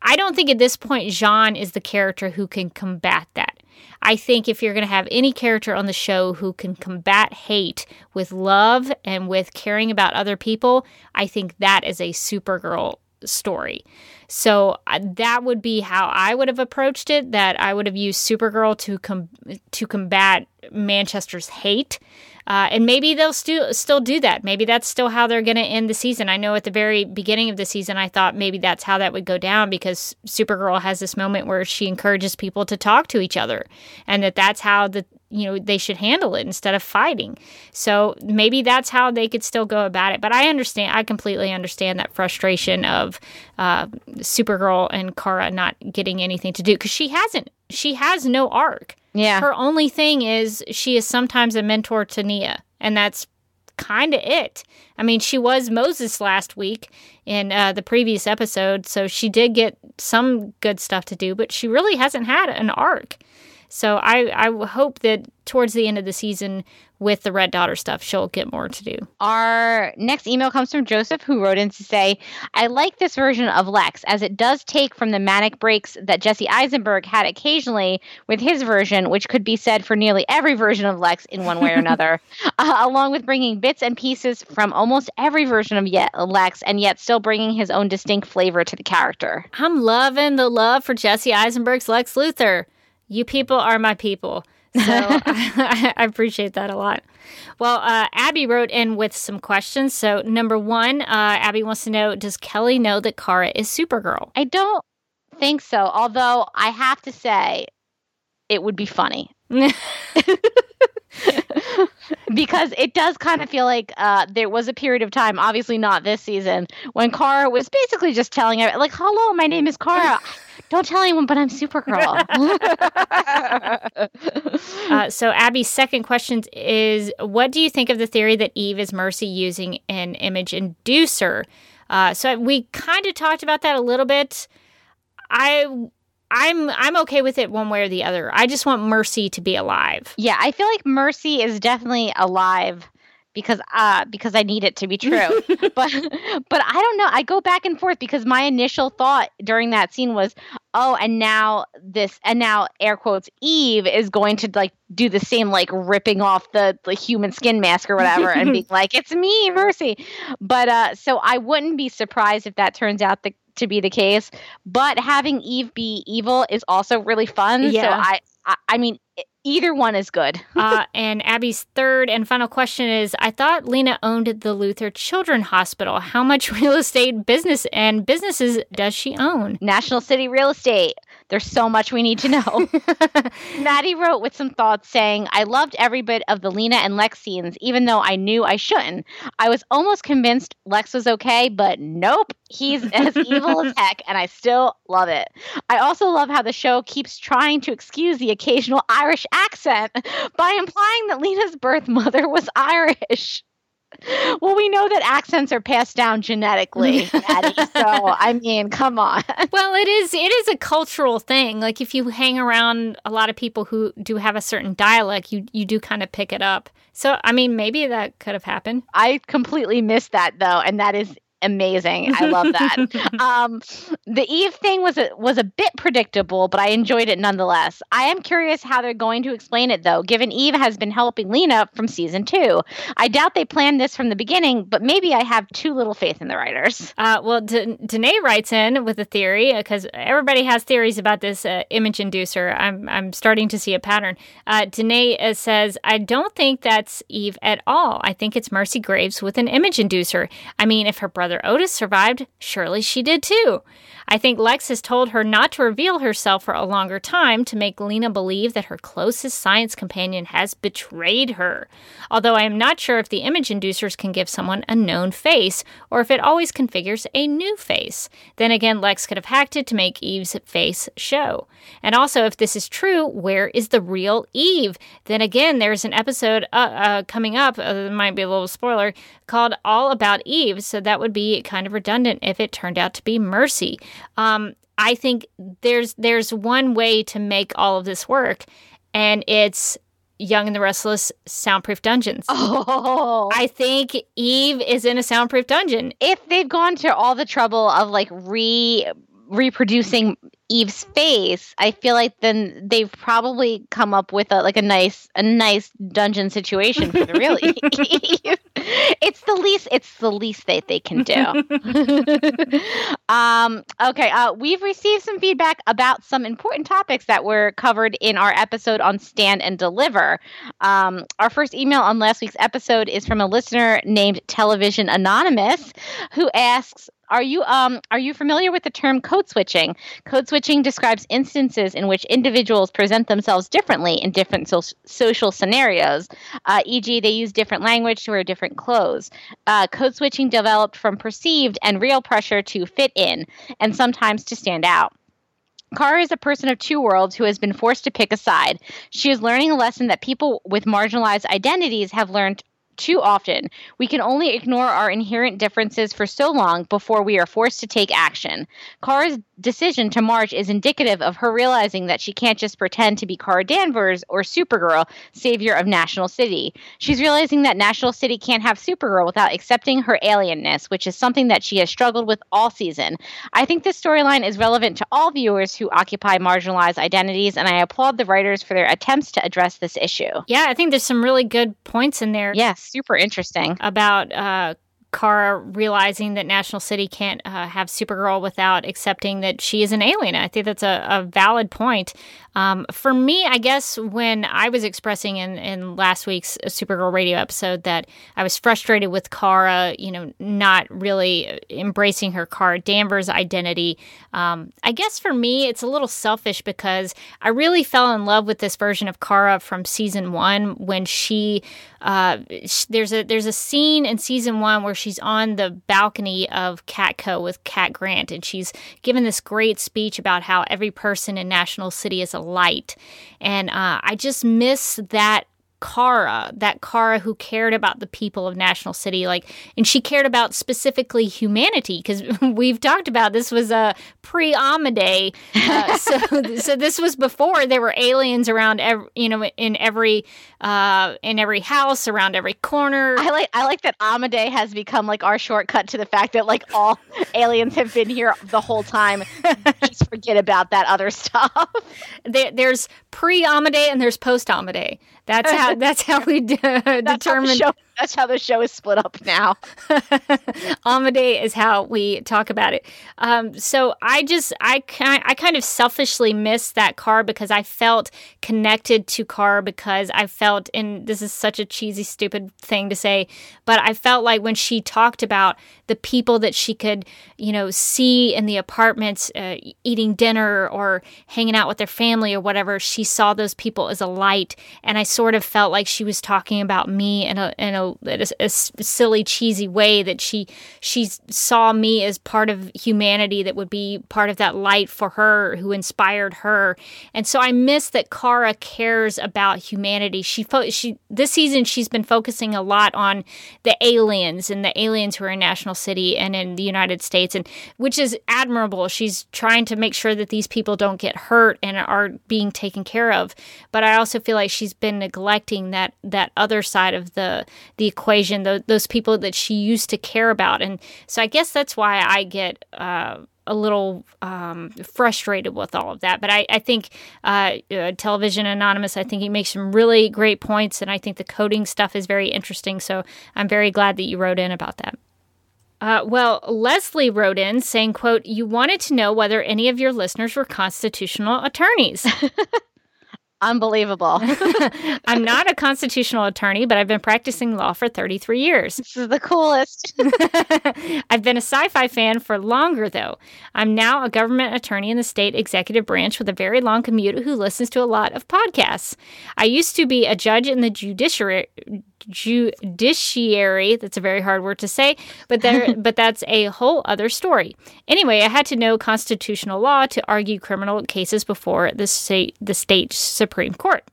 I don't think at this point J'onn is the character who can combat that. I think if you're going to have any character on the show who can combat hate with love and with caring about other people, I think that is a Supergirl story. So uh, that would be how I would have approached it. That I would have used Supergirl to com- to combat Manchester's hate uh, and maybe they'll still still do that. Maybe that's still how they're going to end the season. I know at the very beginning of the season, I thought maybe that's how that would go down because Supergirl has this moment where she encourages people to talk to each other, and that that's how the you know they should handle it instead of fighting. So maybe that's how they could still go about it. But I understand. I completely understand that frustration of uh, Supergirl and Kara not getting anything to do because she hasn't. She has no arc. Yeah. Her only thing is she is sometimes a mentor to Nia, and that's kind of it. I mean, she was Moses last week in uh, the previous episode, so she did get some good stuff to do, but she really hasn't had an arc. So I, I hope that towards the end of the season with the Red Daughter stuff, she'll get more to do. Our next email comes from Joseph, who wrote in to say, I like this version of Lex, as it does take from the manic breaks that Jesse Eisenberg had occasionally with his version, which could be said for nearly every version of Lex in one way or another, uh, along with bringing bits and pieces from almost every version of yet Lex, and yet still bringing his own distinct flavor to the character. I'm loving the love for Jesse Eisenberg's Lex Luthor. You people are my people. So I, I, appreciate that a lot. Well, uh, Abby wrote in with some questions. So, number one, uh, Abby wants to know Does Kelly know that Kara is Supergirl? I don't think so. Although I have to say, it would be funny. because it does kind of feel like uh, there was a period of time, obviously not this season, when Kara was basically just telling her, like, "Hello, my name is Kara. Don't tell anyone, but I'm Supergirl." uh, so, Abby's second question is, "What do you think of the theory that Eve is Mercy using an image inducer?" Uh, so, we kind of talked about that a little bit. I I'm I'm okay with it one way or the other. I just want Mercy to be alive. Yeah, I feel like Mercy is definitely alive because uh because I need it to be true. but but I don't know. I go back and forth because my initial thought during that scene was, oh, and now this and now air quotes Eve is going to like do the same like ripping off the the human skin mask or whatever and being like, it's me, Mercy. But uh so I wouldn't be surprised if that turns out the to be the case. But having Eve be evil is also really fun. Yeah. So I, I, I mean, either one is good. uh, and Abby's third and final question is I thought Lena owned the Luthor Children Hospital. How much real estate business and businesses does she own? National City Real Estate. There's so much we need to know. Maddie wrote with some thoughts saying, I loved every bit of the Lena and Lex scenes, even though I knew I shouldn't. I was almost convinced Lex was okay, but nope, he's as evil as heck, and I still love it. I also love how the show keeps trying to excuse the occasional Irish accent by implying that Lena's birth mother was Irish. Well, we know that accents are passed down genetically, Maddie. So, I mean, come on. Well, it is it is a cultural thing. Like if you hang around a lot of people who do have a certain dialect, you you do kind of pick it up. So, I mean, maybe that could have happened. I completely missed that though, and that is amazing. I love that. um, the Eve thing was a, was a bit predictable, but I enjoyed it nonetheless. I am curious how they're going to explain it though, given Eve has been helping Lena from season two. I doubt they planned this from the beginning, but maybe I have too little faith in the writers. Uh, well, D- Danae writes in with a theory because everybody has theories about this uh, image inducer. I'm I'm starting to see a pattern. Uh, Danae uh, says, "I don't think that's Eve at all. I think it's Mercy Graves with an image inducer. I mean, if her brother Otis survived, surely she did too. I think Lex has told her not to reveal herself for a longer time to make Lena believe that her closest science companion has betrayed her. Although I am not sure if the image inducers can give someone a known face or if it always configures a new face. Then again, Lex could have hacked it to make Eve's face show. And also, if this is true, where is the real Eve? Then again, there's an episode uh, uh, coming up, uh, might be a little spoiler, called All About Eve, so that would be kind of redundant if it turned out to be Mercy. Um, I think there's there's one way to make all of this work, and it's Young and the Restless soundproof dungeons. Oh, I think Eve is in a soundproof dungeon. if they've gone to all the trouble of like re reproducing Eve's face, I feel like then they've probably come up with a like a nice a nice dungeon situation for the real Eve. It's the least it's the least that they can do. um okay, uh we've received some feedback about some important topics that were covered in our episode on Stand and Deliver. Um our first email on last week's episode is from a listener named Television Anonymous who asks are you um are you familiar with the term code switching? Code switching describes instances in which individuals present themselves differently in different so- social scenarios. Uh, e.g., they use different language to wear different clothes. Uh, code switching developed from perceived and real pressure to fit in, and sometimes to stand out. Kara is a person of two worlds who has been forced to pick a side. She is learning a lesson that people with marginalized identities have learned too often. We can only ignore our inherent differences for so long before we are forced to take action. Kara's decision to march is indicative of her realizing that she can't just pretend to be Kara Danvers or Supergirl, savior of National City. She's realizing that National City can't have Supergirl without accepting her alienness, which is something that she has struggled with all season. I think this storyline is relevant to all viewers who occupy marginalized identities, and I applaud the writers for their attempts to address this issue. Yeah, I think there's some really good points in there. Yes, super interesting. about uh, Kara realizing that National City can't uh, have Supergirl without accepting that she is an alien. I think that's a, a valid point. Um, for me, I guess when I was expressing in, in last week's Supergirl radio episode that I was frustrated with Kara, you know, not really embracing her Kara Danvers identity. Um, I guess for me, it's a little selfish because I really fell in love with this version of Kara from season one when she uh, there's a there's a scene in season one where she's on the balcony of Catco with Cat Grant, and she's given this great speech about how every person in National City is a light, and uh, I just miss that Kara, that Kara who cared about the people of National City, like, and she cared about specifically humanity because we've talked about this was a pre Amade, uh, so so this was before there were aliens around, every, you know, in every uh, in every house, around every corner. I like I like that Amade has become like our shortcut to the fact that like all aliens have been here the whole time. Just forget about that other stuff. There, there's pre Amade and there's post Amade. That's how that's how we d- determine. That's how the show is split up now. Amade is how we talk about it. Um, so I just I I kind of selfishly missed that car because I felt connected to car because I felt and this is such a cheesy stupid thing to say, but I felt like when she talked about the people that she could you know see in the apartments uh, eating dinner or hanging out with their family or whatever, she saw those people as a light, and I sort of felt like she was talking about me in a in a a, a, silly, cheesy way that she she saw me as part of humanity that would be part of that light for her who inspired her. And so I miss that Kara cares about humanity. She fo- she this season she's been focusing a lot on the aliens and the aliens who are in National City and in the United States, and which is admirable. She's trying to make sure that these people don't get hurt and are being taken care of. But I also feel like she's been neglecting that that other side of the the equation, the, those people that she used to care about. And so I guess that's why I get uh, a little um, frustrated with all of that. But I, I think uh, uh, Television Anonymous, I think he makes some really great points. And I think the coding stuff is very interesting. So I'm very glad that you wrote in about that. Uh, well, Leslie wrote in saying, quote, you wanted to know whether any of your listeners were constitutional attorneys. Unbelievable. I'm not a constitutional attorney, but I've been practicing law for 33 years. This is the coolest. I've been a sci fi fan for longer, though. I'm now a government attorney in the state executive branch with a very long commute who listens to a lot of podcasts. I used to be a judge in the judiciary judiciary. That's a very hard word to say, but there, but that's a whole other story. Anyway, I had to know constitutional law to argue criminal cases before the state, the state supreme court.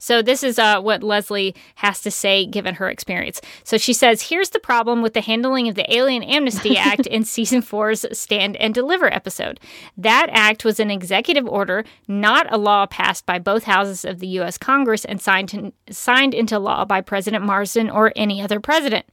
So this is uh, what Leslie has to say given her experience. So she says, "Here's the problem with the handling of the Alien Amnesty Act in season four's Stand and Deliver episode. That act was an executive order, not a law passed by both houses of the U.S. Congress and signed to, signed into law by President Marsdin or any other president."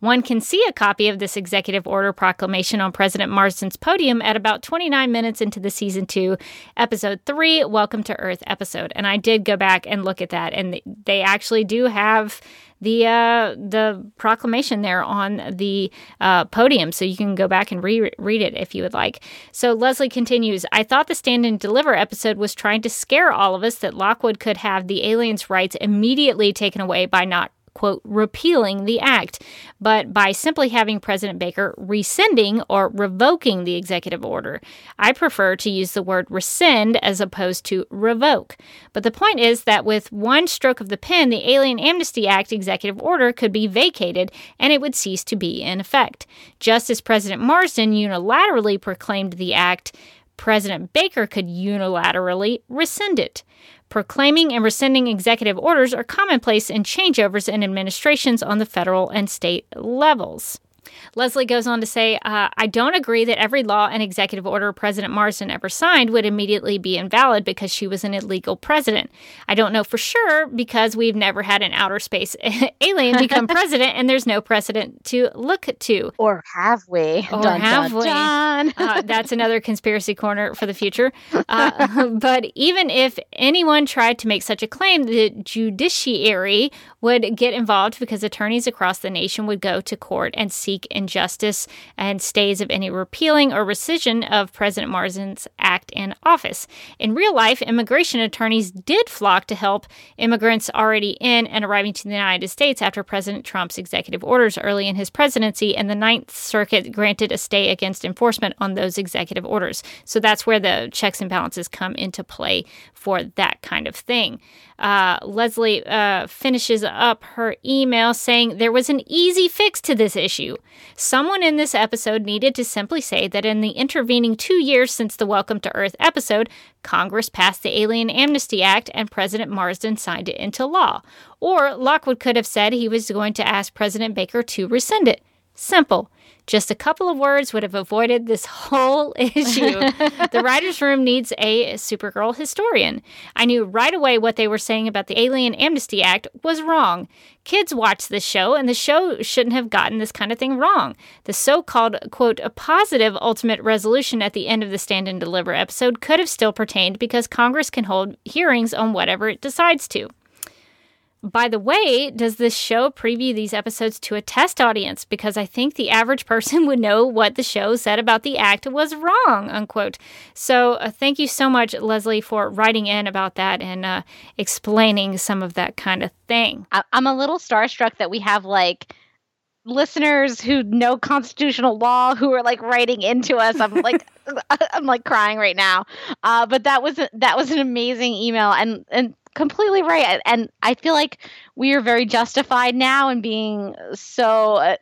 One can see a copy of this executive order proclamation on President Marsdin's podium at about 29 minutes into the season two, episode three, Welcome to Earth episode. And I did go back and look at that, and they actually do have the uh, the proclamation there on the uh, podium, so you can go back and reread it if you would like. So Leslie continues. I thought the Stand and Deliver episode was trying to scare all of us that Lockwood could have the aliens' rights immediately taken away by not quote, repealing the act, but by simply having President Baker rescinding or revoking the executive order. I prefer to use the word rescind as opposed to revoke. But the point is that with one stroke of the pen, the Alien Amnesty Act executive order could be vacated and it would cease to be in effect. Just as President Marsdin unilaterally proclaimed the act, President Baker could unilaterally rescind it. Proclaiming and rescinding executive orders are commonplace in changeovers in administrations on the federal and state levels. Leslie goes on to say, uh, I don't agree that every law and executive order President Marsdin ever signed would immediately be invalid because she was an illegal president. I don't know for sure because we've never had an outer space alien become president and there's no precedent to look to. Or have we? Or dun, have dun, we? Uh, that's another conspiracy corner for the future. Uh, but even if anyone tried to make such a claim, the judiciary would get involved because attorneys across the nation would go to court and seek injustice and stays of any repealing or rescission of President Marsdin's act in office. In real life, immigration attorneys did flock to help immigrants already in and arriving to the United States after President Trump's executive orders early in his presidency, and the Ninth Circuit granted a stay against enforcement on those executive orders. So that's where the checks and balances come into play for that kind of thing. Uh, Leslie uh, finishes up her email saying there was an easy fix to this issue. Someone in this episode needed to simply say that in the intervening two years since the Welcome to Earth episode, Congress passed the Alien Amnesty Act and President Marsdin signed it into law. Or Lockwood could have said he was going to ask President Baker to rescind it. Simple. Just a couple of words would have avoided this whole issue. the writer's room needs a Supergirl historian. I knew right away what they were saying about the Alien Amnesty Act was wrong. Kids watch this show, and the show shouldn't have gotten this kind of thing wrong. The so called, quote, a positive ultimate resolution at the end of the Stand and Deliver episode could have still pertained because Congress can hold hearings on whatever it decides to. By the way, does this show preview these episodes to a test audience? Because I think the average person would know what the show said about the act was wrong, unquote. So uh, thank you so much, Leslie, for writing in about that and uh, explaining some of that kind of thing. I- I'm a little starstruck that we have like listeners who know constitutional law who are like writing into us i'm like i'm like crying right now uh, but that was that was an amazing email and and completely right and i feel like we are very justified now in being so uh,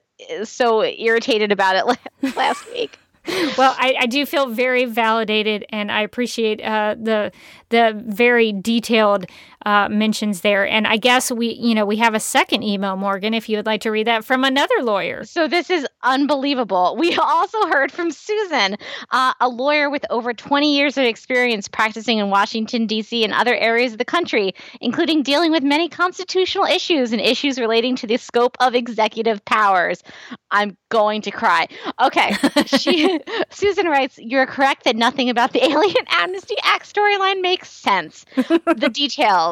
so irritated about it last week. Well, I, I, do feel very validated, and I appreciate uh, the the very detailed uh, mentions there. And I guess we, you know, we have a second email, Morgan, if you would like to read that from another lawyer. So this is unbelievable. We also heard from Susan, uh, a lawyer with over 20 years of experience practicing in Washington, D.C. and other areas of the country, including dealing with many constitutional issues and issues relating to the scope of executive powers. I'm going to cry. Okay. She, Susan writes, You're correct that nothing about the Alien Amnesty Act storyline makes sense. the details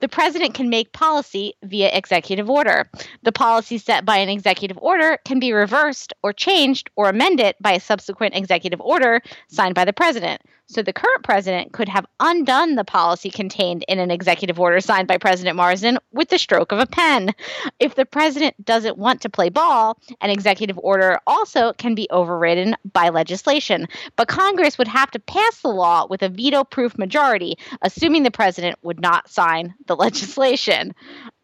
the president can make policy via executive order. The policy set by an executive order can be reversed or changed or amended by a subsequent executive order signed by the president. So the current president could have undone the policy contained in an executive order signed by President Marsdin with the stroke of a pen. If the president doesn't want to play ball, an executive order also can be overridden by legislation. But Congress would have to pass the law with a veto proof majority, assuming the president would not sign the legislation.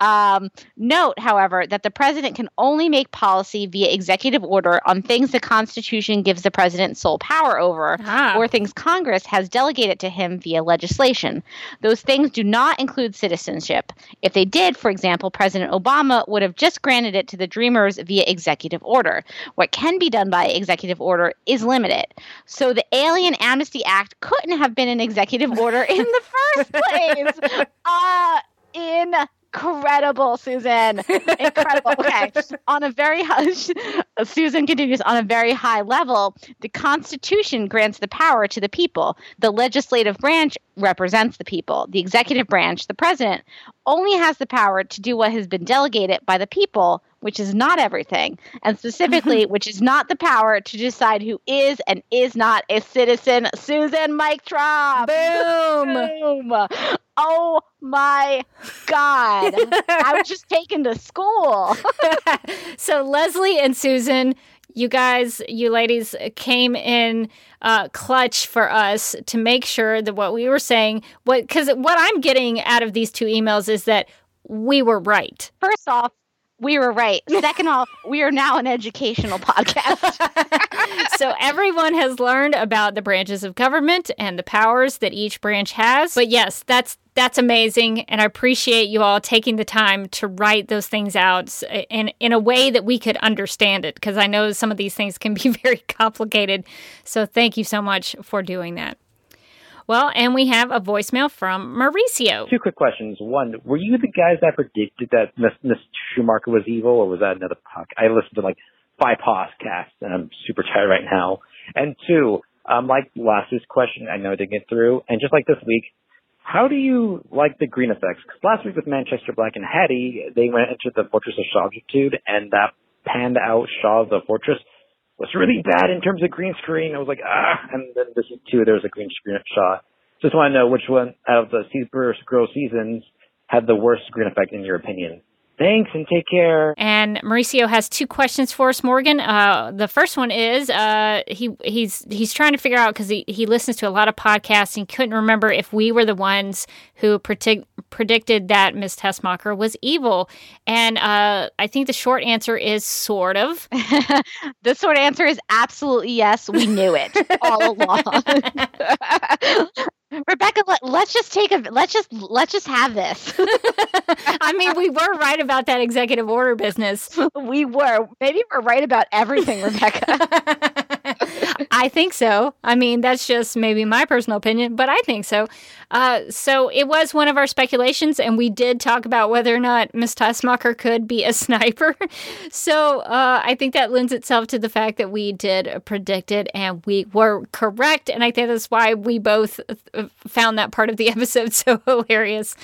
Um, note, however, that the president can only make policy via executive order on things the Constitution gives the president sole power over, ah. or things Congress has delegated to him via legislation. Those things do not include citizenship. If they did, for example, President Obama would have just granted it to the Dreamers via executive order. What can be done by executive order is limited. So the Alien Amnesty Act couldn't have been an executive order in the first place. Uh, in incredible, Susan. Incredible. Okay. on a very high, Susan continues on a very high level, the Constitution grants the power to the people. The legislative branch represents the people. The executive branch, the president, only has the power to do what has been delegated by the people, which is not everything, and specifically, which is not the power to decide who is and is not a citizen. Susan Mike Trump. Boom. Boom. Oh my God. I was just taken to school. so, Leslie and Susan, you guys, you ladies came in uh, clutch for us to make sure that what we were saying, what because what I'm getting out of these two emails is that we were right. First off, we were right. Second off, we are now an educational podcast. so everyone has learned about the branches of government and the powers that each branch has. But yes, that's that's amazing and I appreciate you all taking the time to write those things out in in a way that we could understand it because I know some of these things can be very complicated. So thank you so much for doing that. Well, and we have a voicemail from Mauricio. Two quick questions. One, were you the guys that predicted that Miss, Schumacher was evil, or was that another podcast? I listened to like five podcasts, and I'm super tired right now. And two, um, like last week's question, I know I didn't get through, and just like this week, how do you like the green effects? Because last week with Manchester Black and Hattie, they went into the Fortress of Solitude, and that panned out Shaw the Fortress was really bad in terms of green screen. I was like, ah, and then this is two, there was a green screen shot. Just want to know which one out of the Super Girl seasons had the worst green effect in your opinion. Thanks and take care. And Mauricio has two questions for us, Morgan. Uh, the first one is uh, he he's he's trying to figure out because he, he listens to a lot of podcasts and couldn't remember if we were the ones who predict, predicted that Miss Tessmacher was evil. And uh, I think the short answer is sort of. the short answer is absolutely yes. We knew it all along. Rebecca, let, us just take a let's just let's just have this. I mean, we were right about that executive order business. We were. Maybe we're right about everything, Rebecca. I think so. I mean, that's just maybe my personal opinion, but I think so. Uh, so it was one of our speculations, and we did talk about whether or not Miss Tessmacher could be a sniper. so uh, I think that lends itself to the fact that we did predict it, and we were correct. And I think that's why we both uh, found that part of the episode so hilarious.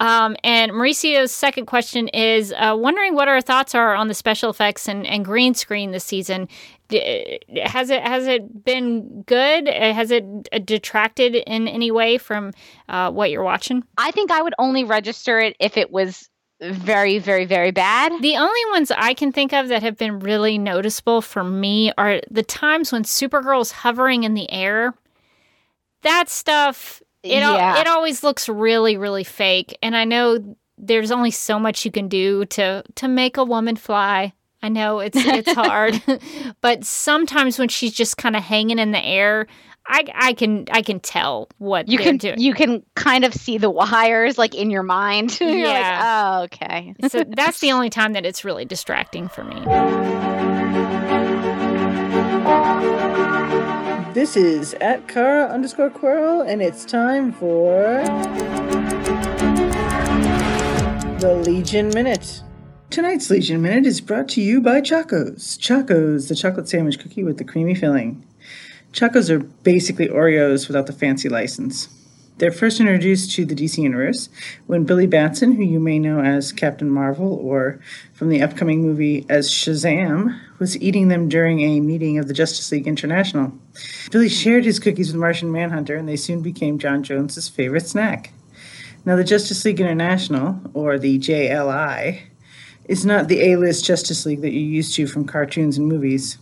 Um, and Mauricio's second question is uh, wondering what our thoughts are on the special effects and, and green screen this season has it has it been good? Has it detracted in any way from uh, what you're watching? I think I would only register it if it was very, very, very bad. The only ones I can think of that have been really noticeable for me are the times when Supergirl's hovering in the air. That stuff, it yeah. it always looks really, really fake. And I know there's only so much you can do to to make a woman fly. I know it's it's hard, but sometimes when she's just kind of hanging in the air, I, I can I can tell what you can doing. you can kind of see the wires like in your mind. yeah. Like, oh, okay. so that's the only time that it's really distracting for me. This is at Kara underscore Quirrell, and it's time for the Legion Minute. Tonight's Legion Minute is brought to you by Chocos. Chocos, the chocolate sandwich cookie with the creamy filling. Chocos are basically Oreos without the fancy license. They're first introduced to the DC Universe when Billy Batson, who you may know as Captain Marvel or from the upcoming movie as Shazam, was eating them during a meeting of the Justice League International. Billy shared his cookies with Martian Manhunter, and they soon became J'onn J'onzz' favorite snack. Now, the Justice League International, or the JLI, is not the A list Justice League that you're used to from cartoons and movies.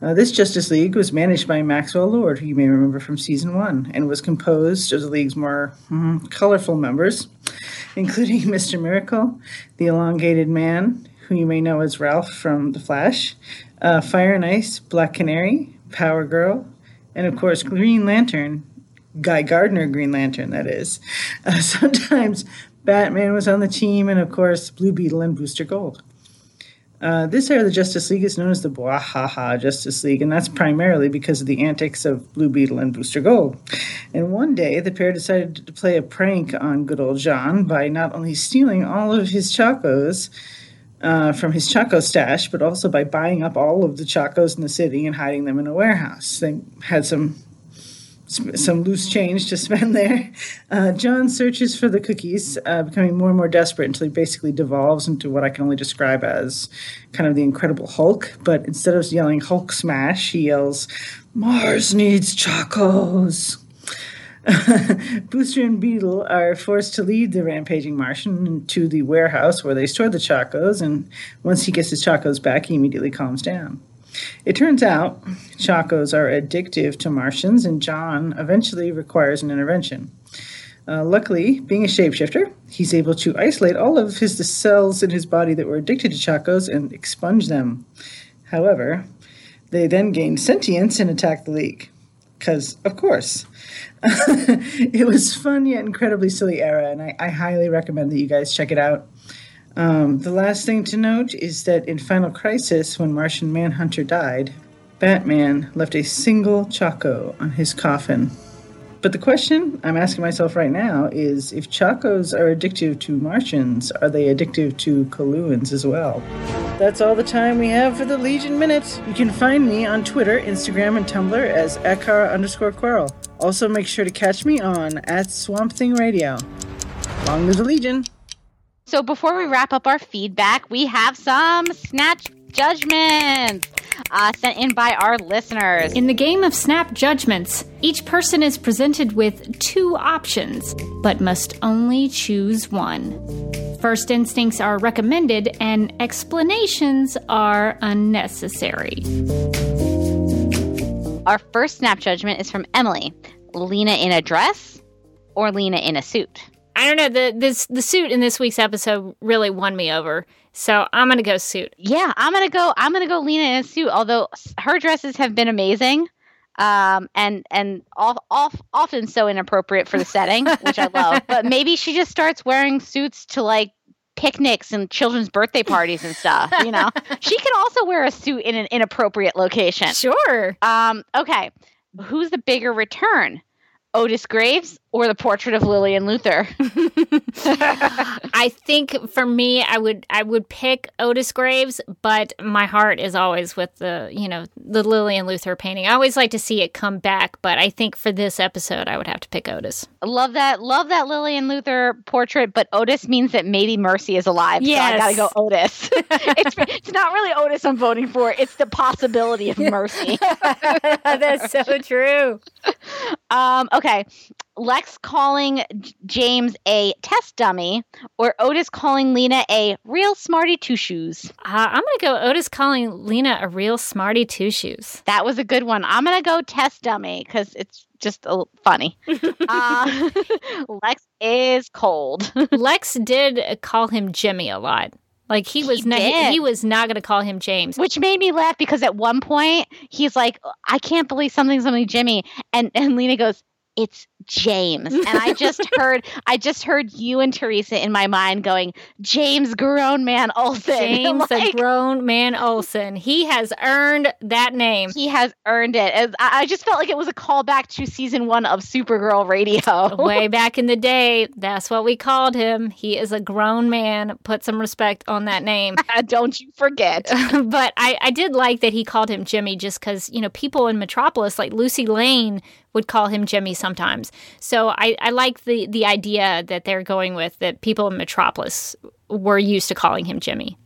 Uh, this Justice League was managed by Maxwell Lord, who you may remember from season one, and was composed of the League's more mm, colorful members, including Mr. Miracle, the Elongated Man, who you may know as Ralph from The Flash, uh, Fire and Ice, Black Canary, Power Girl, and of course Green Lantern, Guy Gardner Green Lantern, that is. Uh, sometimes Batman was on the team, and of course, Blue Beetle and Booster Gold. Uh, this era of the Justice League is known as the Bwahaha Justice League, and that's primarily because of the antics of Blue Beetle and Booster Gold. And one day, the pair decided to play a prank on good old J'onn by not only stealing all of his Chocos uh, from his Choco stash, but also by buying up all of the Chocos in the city and hiding them in a warehouse. They had some some loose change to spend there. Uh, J'onn searches for the cookies, uh, becoming more and more desperate until he basically devolves into what I can only describe as kind of the Incredible Hulk. But instead of yelling Hulk smash, he yells, Mars needs chocos. Booster and Beetle are forced to lead the rampaging Martian to the warehouse where they store the Chocos, and once he gets his Chocos back, he immediately calms down. It turns out chocos are addictive to Martians, and J'onn eventually requires an intervention. Uh, luckily, being a shapeshifter, he's able to isolate all of his the cells in his body that were addicted to chocos and expunge them. However, they then gain sentience and attack the League. Because, of course. it was fun yet incredibly silly era, and I, I highly recommend that you guys check it out. Um, the last thing to note is that in Final Crisis, when Martian Manhunter died, Batman left a single Choco on his coffin. But the question I'm asking myself right now is if Chocos are addictive to Martians, are they addictive to Coluans as well? That's all the time we have for the Legion Minute. You can find me on Twitter, Instagram, and Tumblr as Akara underscore Quirrell. Also, make sure to catch me on at Swamp Thing Radio. Long live the Legion! So before we wrap up our feedback, we have some snatch judgments uh, sent in by our listeners. In the game of snap judgments, each person is presented with two options, but must only choose one. First instincts are recommended and explanations are unnecessary. Our first snap judgment is from Emily. Lena in a dress or Lena in a suit? I don't know the this the suit in this week's episode really won me over. So I'm gonna go suit. Yeah, I'm gonna go. I'm gonna go Lena in a suit. Although her dresses have been amazing, um, and and off, off, often so inappropriate for the setting, which I love. But maybe she just starts wearing suits to like picnics and children's birthday parties and stuff. You know, she can also wear a suit in an inappropriate location. Sure. Um, okay, who's the bigger return? Otis Graves or the portrait of Lillian Luthor? I think for me, I would I would pick Otis Graves, but my heart is always with the you know the Lillian Luthor painting. I always like to see it come back, but I think for this episode, I would have to pick Otis. Love that, love that Lillian Luthor portrait, but Otis means that maybe Mercy is alive. Yes. so I gotta go Otis. it's it's not really Otis I'm voting for; it's the possibility of Mercy. That's so true. Um, okay. Lex calling James a test dummy, or Otis calling Lena a real smarty two shoes. Uh, I'm gonna go Otis calling Lena a real smarty two shoes. That was a good one. I'm gonna go test dummy because it's just a, funny. uh, Lex is cold. Lex did call him Jimmy a lot. Like he was He not did. he was not gonna call him James. Which made me laugh because at one point he's like, I can't believe something's something, Jimmy. And and Lena goes, It's James. And I just heard I just heard you and Teresa in my mind going, James grown man Olsen. James, Like, the grown man Olsen. He has earned that name. he has earned it. As- I I just felt like it was a callback to season one of Supergirl Radio. Way back in the day, that's what we called him. He is a grown man. Put some respect on that name. Don't you forget. but I, I did like that he called him Jimmy just because, you know, people in Metropolis, like Lucy Lane, would call him Jimmy sometimes. So I, I like the, the idea that they're going with that people in Metropolis were used to calling him Jimmy.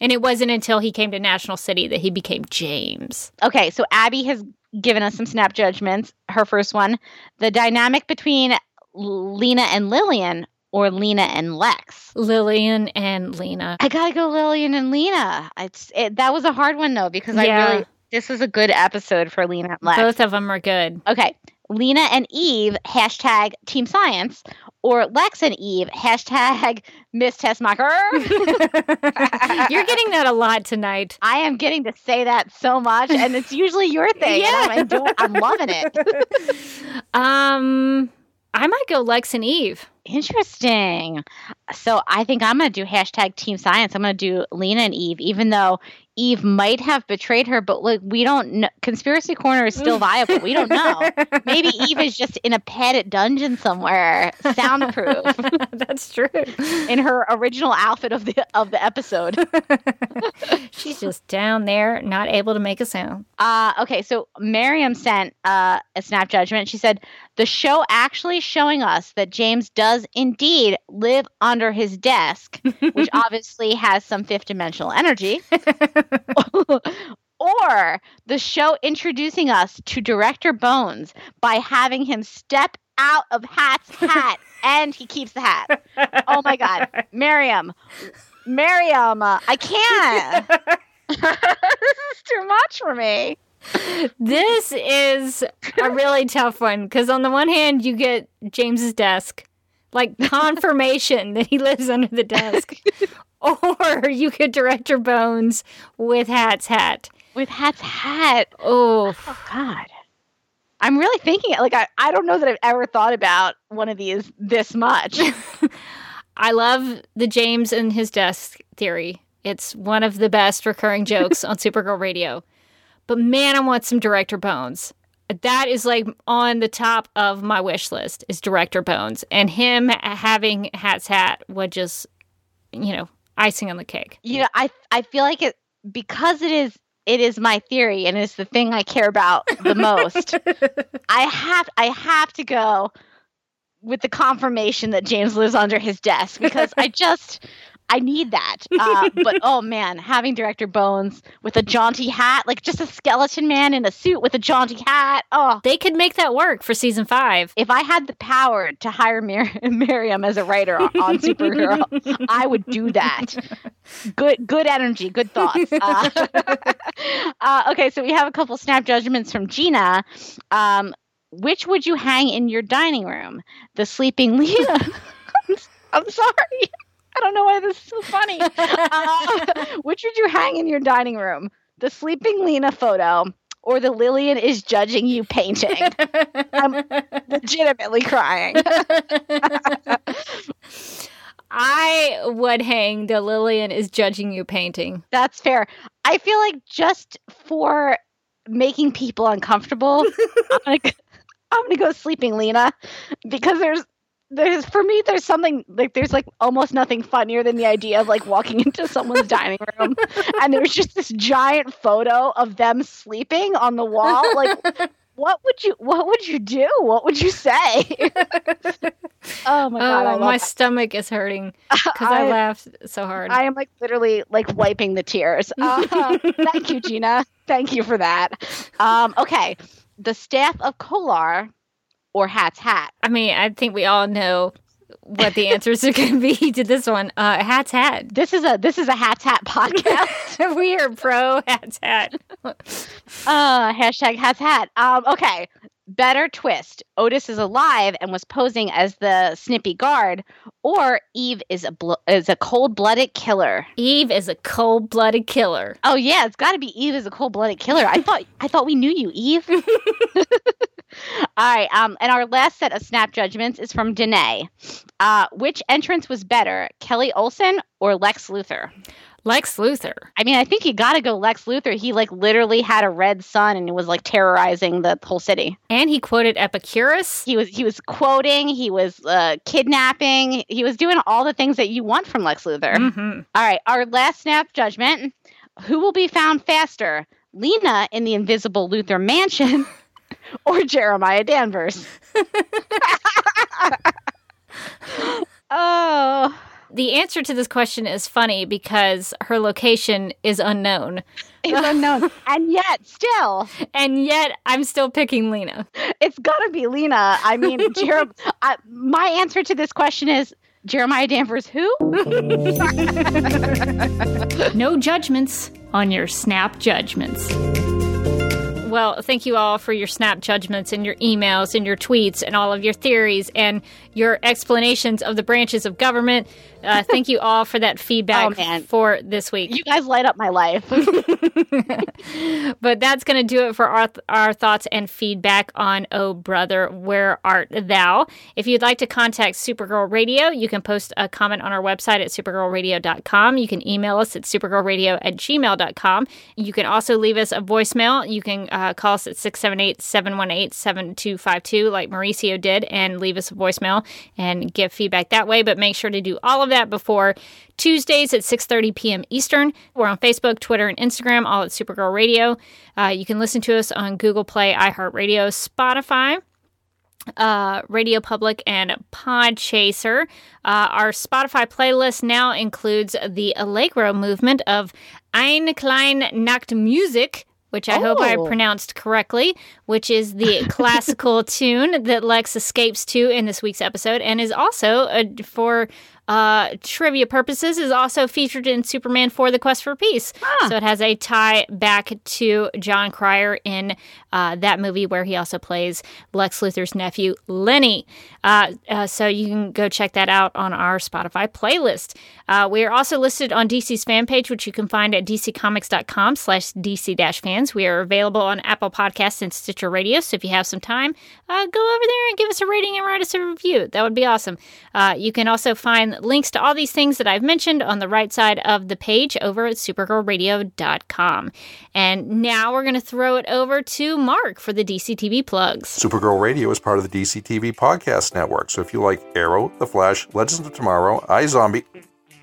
And it wasn't until he came to National City that he became James. Okay, so Abby has given us some snap judgments. Her first one the dynamic between Lena and Lillian or Lena and Lex. Lillian and Lena. I gotta go Lillian and Lena. It's it, that was a hard one though because I really this was a good episode for Lena and Lex. Both of them are good. Okay, Lena and Eve hashtag Team Science or Lex and Eve hashtag Miss Tessmacher. You're getting that a lot tonight. I am getting to say that so much, and it's usually your thing. and I'm, enjoy- I'm loving it. Um, I might go Lex and Eve. Interesting. So I think I'm going to do hashtag Team Science. I'm going to do Lena and Eve, even though Eve might have betrayed her. But like we don't know. Conspiracy Corner is still viable. We don't know. Maybe Eve is just in a padded dungeon somewhere, soundproof, That's true. in her original outfit of the of the episode. She's just down there, not able to make a sound. Uh, okay, so Miriam sent uh, a snap judgment. She said the show actually showing us that James does indeed live under his desk, which obviously has some fifth dimensional energy. or the show introducing us to director Bones by having him step out of Hat's hat and he keeps the hat. Oh my God, Miriam, Miriam, uh, I can't. this is too much for me. This is a really tough one because, on the one hand, you get James's desk, like confirmation that he lives under the desk, or you get Director Bones with Hat's hat. With Hat's hat. Oh, Oh God. I'm really thinking it like I, I don't know that I've ever thought about one of these this much. I love the James and his desk theory. It's one of the best recurring jokes on Supergirl Radio. But man, I want some Director Bones. That is like on the top of my wish list is Director Bones, and him having Hat's hat would just, you know, icing on the cake. you know, I I feel like it because it is it is my theory and it's the thing I care about the most. I have I have to go with the confirmation that James lives under his desk because I just I need that. Uh, but oh man, having director Bones with a jaunty hat, like just a skeleton man in a suit with a jaunty hat. Oh, They could make that work for season five. if I had the power to hire Mir- Miriam as a writer on, on Supergirl, I would do that. Good, good energy, good thoughts. Uh, uh, okay, so we have a couple snap judgments from Gina. Um, which would you hang in your dining room? The sleeping Lena. I'm sorry. I don't know why this is so funny. Uh, which would you hang in your dining room? The sleeping Lena photo or the Lillian is judging you painting? I'm legitimately crying. I would hang the Lillian is judging you painting. That's fair. I feel like just for making people uncomfortable, I'm gonna go, I'm gonna go sleeping Lena because there's there's for me there's something like there's like almost nothing funnier than the idea of like walking into someone's dining room and there's just this giant photo of them sleeping on the wall like what would you what would you do what would you say oh my god Oh, my that. stomach is hurting because I, I- laughed so hard. I am like literally like wiping the tears. Uh, thank you, Gina. Thank you for that. Um, okay, the staff of Kolar or Hat's Hat. I mean, I think we all know what the answers are going to be to this one. Uh, Hat's Hat. This is a this is a Hat's Hat podcast. we are pro Hat's Hat. uh, hashtag Hat's Hat. Um, okay, better twist. Otis is alive and was posing as the snippy guard, or Eve is a blo- is a cold blooded killer. Eve is a cold blooded killer. Oh yeah, it's got to be Eve is a cold blooded killer. I thought I thought we knew you, Eve. All right, um, and our last set of snap judgments is from Danae. Uh, which entrance was better, Kelly Olsen or Lex Luthor? Lex Luthor. I mean, I think you got to go Lex Luthor. He like literally had a red sun and it was like terrorizing the whole city. And he quoted Epicurus. He was he was quoting, he was uh, kidnapping, he was doing all the things that you want from Lex Luthor. hmm All right, our last snap judgment. Who will be found faster, Lena in the invisible Luthor mansion or Jeremiah Danvers? oh, The answer to this question is funny because her location is unknown. it's unknown. and yet, still, And yet, I'm still picking Lena. it's got to be Lena. I mean, Jer- I, my answer to this question is Jeremiah Danvers who? No judgments on your snap judgments. Well, thank you all for your snap judgments and your emails and your tweets and all of your theories. And your explanations of the branches of government. Uh, thank you all for that feedback Oh, for this week. You guys light up my life. But that's going to do it for our, our thoughts and feedback on Oh Brother, Where Art Thou? If you'd like to contact Supergirl Radio, you can post a comment on our website at supergirlradio.com. You can email us at supergirlradio at gmail.com. You can also leave us a voicemail. You can uh, call us at 678 718 7252, like Mauricio did, and leave us a voicemail and give feedback that way. But make sure to do all of that before Tuesdays at 6:30 p.m. Eastern. We're on Facebook, Twitter, and Instagram, all at Supergirl Radio. Uh, you can listen to us on Google Play, iHeartRadio, Spotify. Uh, Radio Public and Podchaser. Uh, our Spotify playlist now includes the Allegro movement of Ein Klein Nacht Musik, which I hope I Oh. pronounced correctly, which is the classical tune that Lex escapes to in this week's episode, and is also uh, for uh, trivia purposes is also featured in Superman for the Quest for Peace. So it has a tie back to Jon Cryer in uh, that movie where he also plays Lex Luthor's nephew, Lenny. Uh, uh, so you can go check that out on our Spotify playlist. Uh, we are also listed on DC's fan page, which you can find at dccomics.com slash dc-fans. We are available on Apple Podcasts and Stitcher Radio, so if you have some time, uh, go over there and give us a rating and write us a review. That would be awesome. Uh, you can also find links to all these things that I've mentioned on the right side of the page over at supergirlradio.com. And now we're going to throw it over to Mark for the DC TV plugs. Supergirl Radio is part of the DC TV Podcast Network. So if you like Arrow, The Flash, Legends of Tomorrow, iZombie,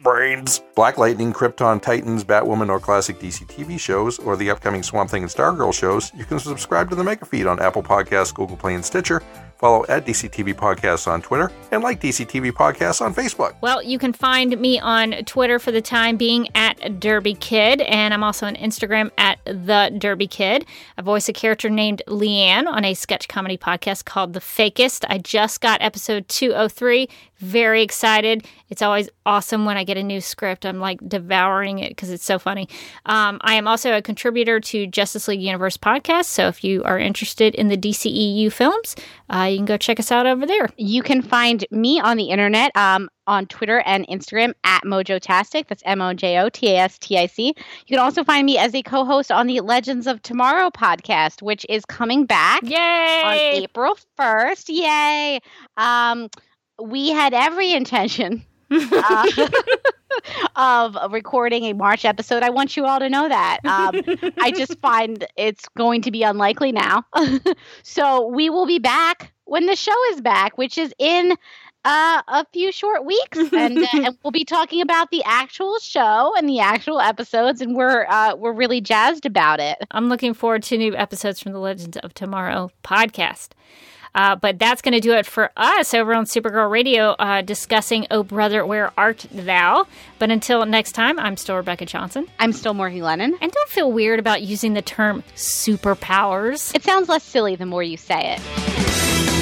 Brains, Black Lightning, Krypton, Titans, Batwoman, or classic DC TV shows, or the upcoming Swamp Thing and Stargirl shows, you can subscribe to the Mega Feed on Apple Podcasts, Google Play, and Stitcher. Follow at DCTV Podcasts on Twitter and like DCTV Podcasts on Facebook. Well, you can find me on Twitter for the time being at Derby Kid, and I'm also on Instagram at The Derby Kid. I voice a character named Leanne on a sketch comedy podcast called The Fakest. I just got episode 203. Very excited. It's always awesome when I get a new script. I'm like devouring it because it's so funny. Um, I am also a contributor to Justice League Universe podcast. So if you are interested in the DCEU films, uh, you can go check us out over there. You can find me on the internet um, on Twitter and Instagram at Mojotastic. That's M O J O T A S T I C. You can also find me as a co host on the Legends of Tomorrow podcast, which is coming back Yay! on! April 1st. Yay. Um, we had every intention uh, of recording a March episode. I want you all to know that. Um, I just find it's going to be unlikely now. so we will be back when the show is back, which is in uh, a few short weeks, and, uh, and we'll be talking about the actual show and the actual episodes, and we're uh, we're really jazzed about it. I'm looking forward to new episodes from the Legends of Tomorrow podcast. Uh, but that's going to do it for us over on Supergirl Radio uh, discussing Oh Brother, Where Art Thou? But until next time, I'm still Rebecca Johnson. I'm still Morgan Lennon. And don't feel weird about using the term superpowers. It sounds less silly the more you say it.